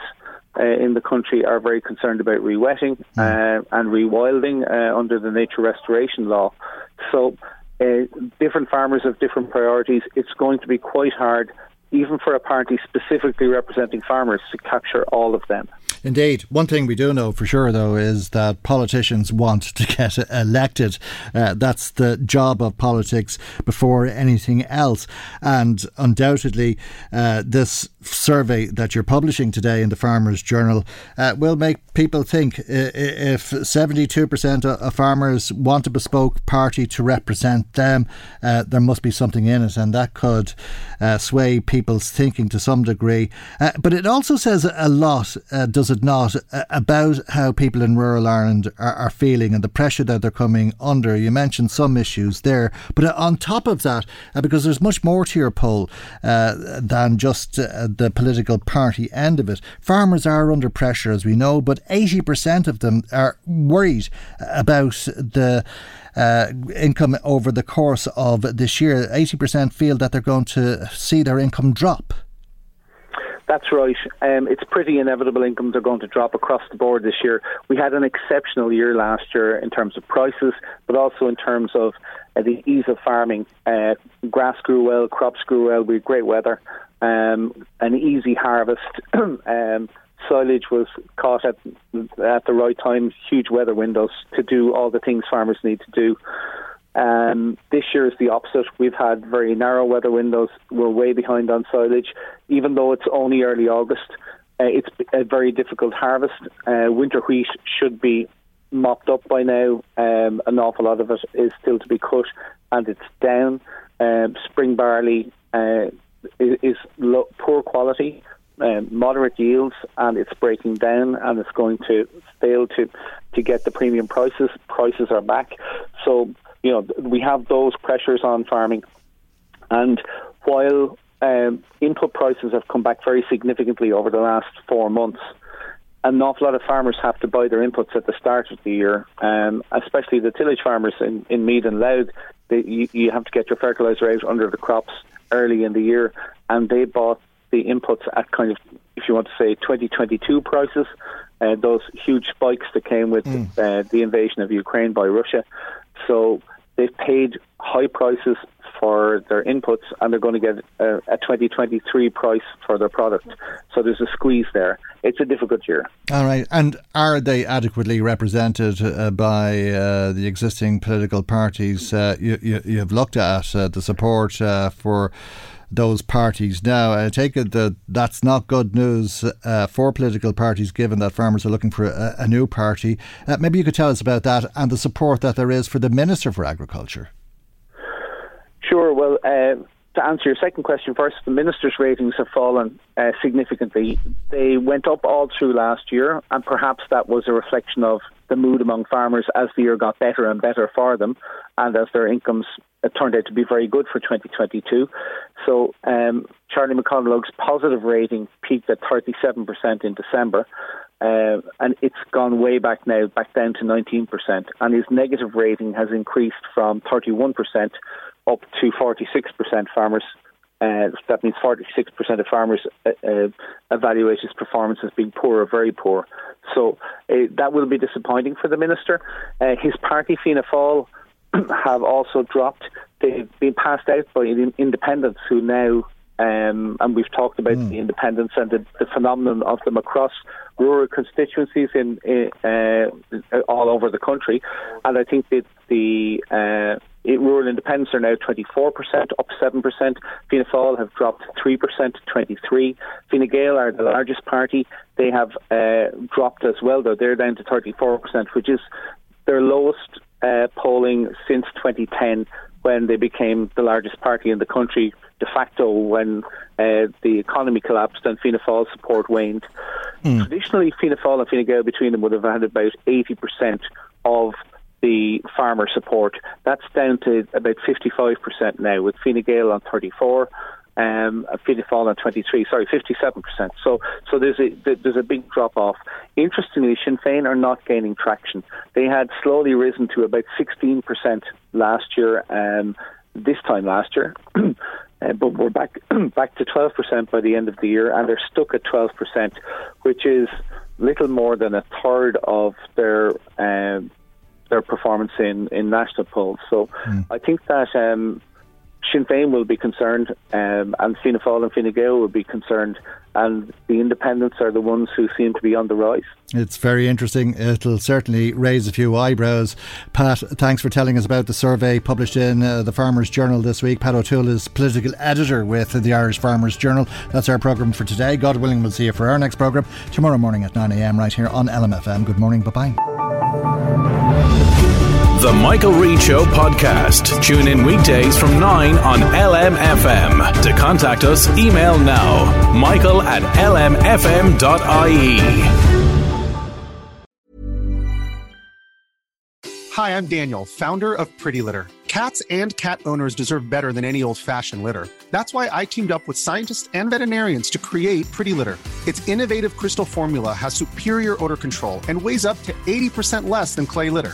uh, in the country are very concerned about rewetting mm. and rewilding under the nature restoration law. So, different farmers have different priorities. It's going to be quite hard even for a party specifically representing farmers to capture all of them. Indeed. One thing we do know for sure, though, is that politicians want to get elected. Uh, that's the job of politics before anything else. And undoubtedly, uh, this survey that you're publishing today in the Farmers Journal uh, will make people think if 72% of farmers want a bespoke party to represent them, uh, there must be something in it, and that could uh, sway people's thinking to some degree. Uh, but it also says a lot, does it? It not, about how people in rural Ireland are, are, feeling and the pressure that they're coming under. You mentioned some issues there, but on top of that, uh, because there's much more to your poll uh, than just uh, the political party end of it, farmers are under pressure, as we know, but 80% of them are worried about the. Uh, income over the course of this year. 80% feel that they're going to see their income drop. That's right. Um, it's pretty inevitable incomes are going to drop across the board this year. We had an exceptional year last year in terms of prices, but also in terms of uh, the ease of farming. Uh, grass grew well, crops grew well, we had great weather, um, an easy harvest. um, silage was caught at at the right time, huge weather windows to do all the things farmers need to do. Um, this year is the opposite. We've had very narrow weather windows. We're way behind on silage, even though it's only early August. Uh, it's a very difficult harvest. Uh, winter wheat should be mopped up by now. Um, an awful lot of it is still to be cut, and it's down. Um, spring barley uh, is, is poor quality. um, moderate yields and it's breaking down and it's going to fail to to get the premium prices. Prices are back, so you know we have those pressures on farming, and while um, input prices have come back very significantly over the last four months. An awful lot of farmers have to buy their inputs at the start of the year, um, especially the tillage farmers in, in Meath and Louth. They, you, you have to get your fertiliser out under the crops early in the year, and they bought the inputs at kind of, if you want to say, 2022 prices, uh, those huge spikes that came with mm. uh, the invasion of Ukraine by Russia. So they've paid high prices for their inputs and they're going to get a, a 2023 price for their product. So there's a squeeze there. It's a difficult year. All right. And are they adequately represented uh, by uh, the existing political parties? Uh, you, you, you've looked at uh, the support uh, for those parties now. I take it that that's not good news uh, for political parties, given that farmers are looking for a, a new party. Uh, maybe you could tell us about that and the support that there is for the Minister for Agriculture. Sure. Well, uh, to answer your second question first, the ministers' ratings have fallen uh, significantly. They went up all through last year, and perhaps that was a reflection of the mood among farmers as the year got better and better for them, and as their incomes uh, turned out to be very good for 2022. So um, Charlie McConalogue's positive rating peaked at 37% in December. Uh, and it's gone way back now, back down to 19%. And his negative rating has increased from 31% up to 46% farmers. Uh, that means 46% of farmers uh, uh, evaluate his performance as being poor or very poor. So uh, that will be disappointing for the minister. Uh, his party, Fianna Fáil, have also dropped. They've been passed out by independents who now um, and we've talked about mm. the independents and the, the, phenomenon of them across rural constituencies in, in uh, all over the country. And I think that the rural independents are now 24%, up 7%. Fianna Fáil have dropped 3% to 23. Fine Gael are the largest party. They have uh, dropped as well, though they're down to 34%, which is their lowest uh, polling since 2010 when they became the largest party in the country de facto when uh, the economy collapsed and Fianna Fáil support waned. Mm. Traditionally, Fianna Fáil and Fine Gael between them would have had about 80% of the farmer support. That's down to about 55% now, with Fine Gael on 34 um, Fianna Fáil on 23, sorry, 57%. So, so there's a there's a big drop off. Interestingly, Sinn Féin are not gaining traction. They had slowly risen to about 16% last year, um, this time last year. Uh, but we're back back to 12% by the end of the year, and they're stuck at 12%, which is little more than a third of their um, their performance in, in national polls. So mm. I think that um, Sinn Féin will be concerned, um, and Fianna Fáil and Fine Gael will be concerned, and the independents are the ones who seem to be on the rise. It's very interesting. It'll certainly raise a few eyebrows. Pat, thanks for telling us about the survey published in uh, the Farmers Journal this week. Pat O'Toole is political editor with the Irish Farmers Journal. That's our programme for today. God willing, we'll see you for our next programme tomorrow morning at 9am right here on LMFM. Good morning. Bye bye. The Michael Reade Show podcast. Tune in weekdays from 9 on LMFM. To contact us, email now michael at lmfm.ie. Hi, I'm Daniel, founder of Pretty Litter. Cats and cat owners deserve better than any old fashioned litter. That's why I teamed up with scientists and veterinarians to create Pretty Litter. Its innovative crystal formula has superior odor control and weighs up to 80% less than clay litter.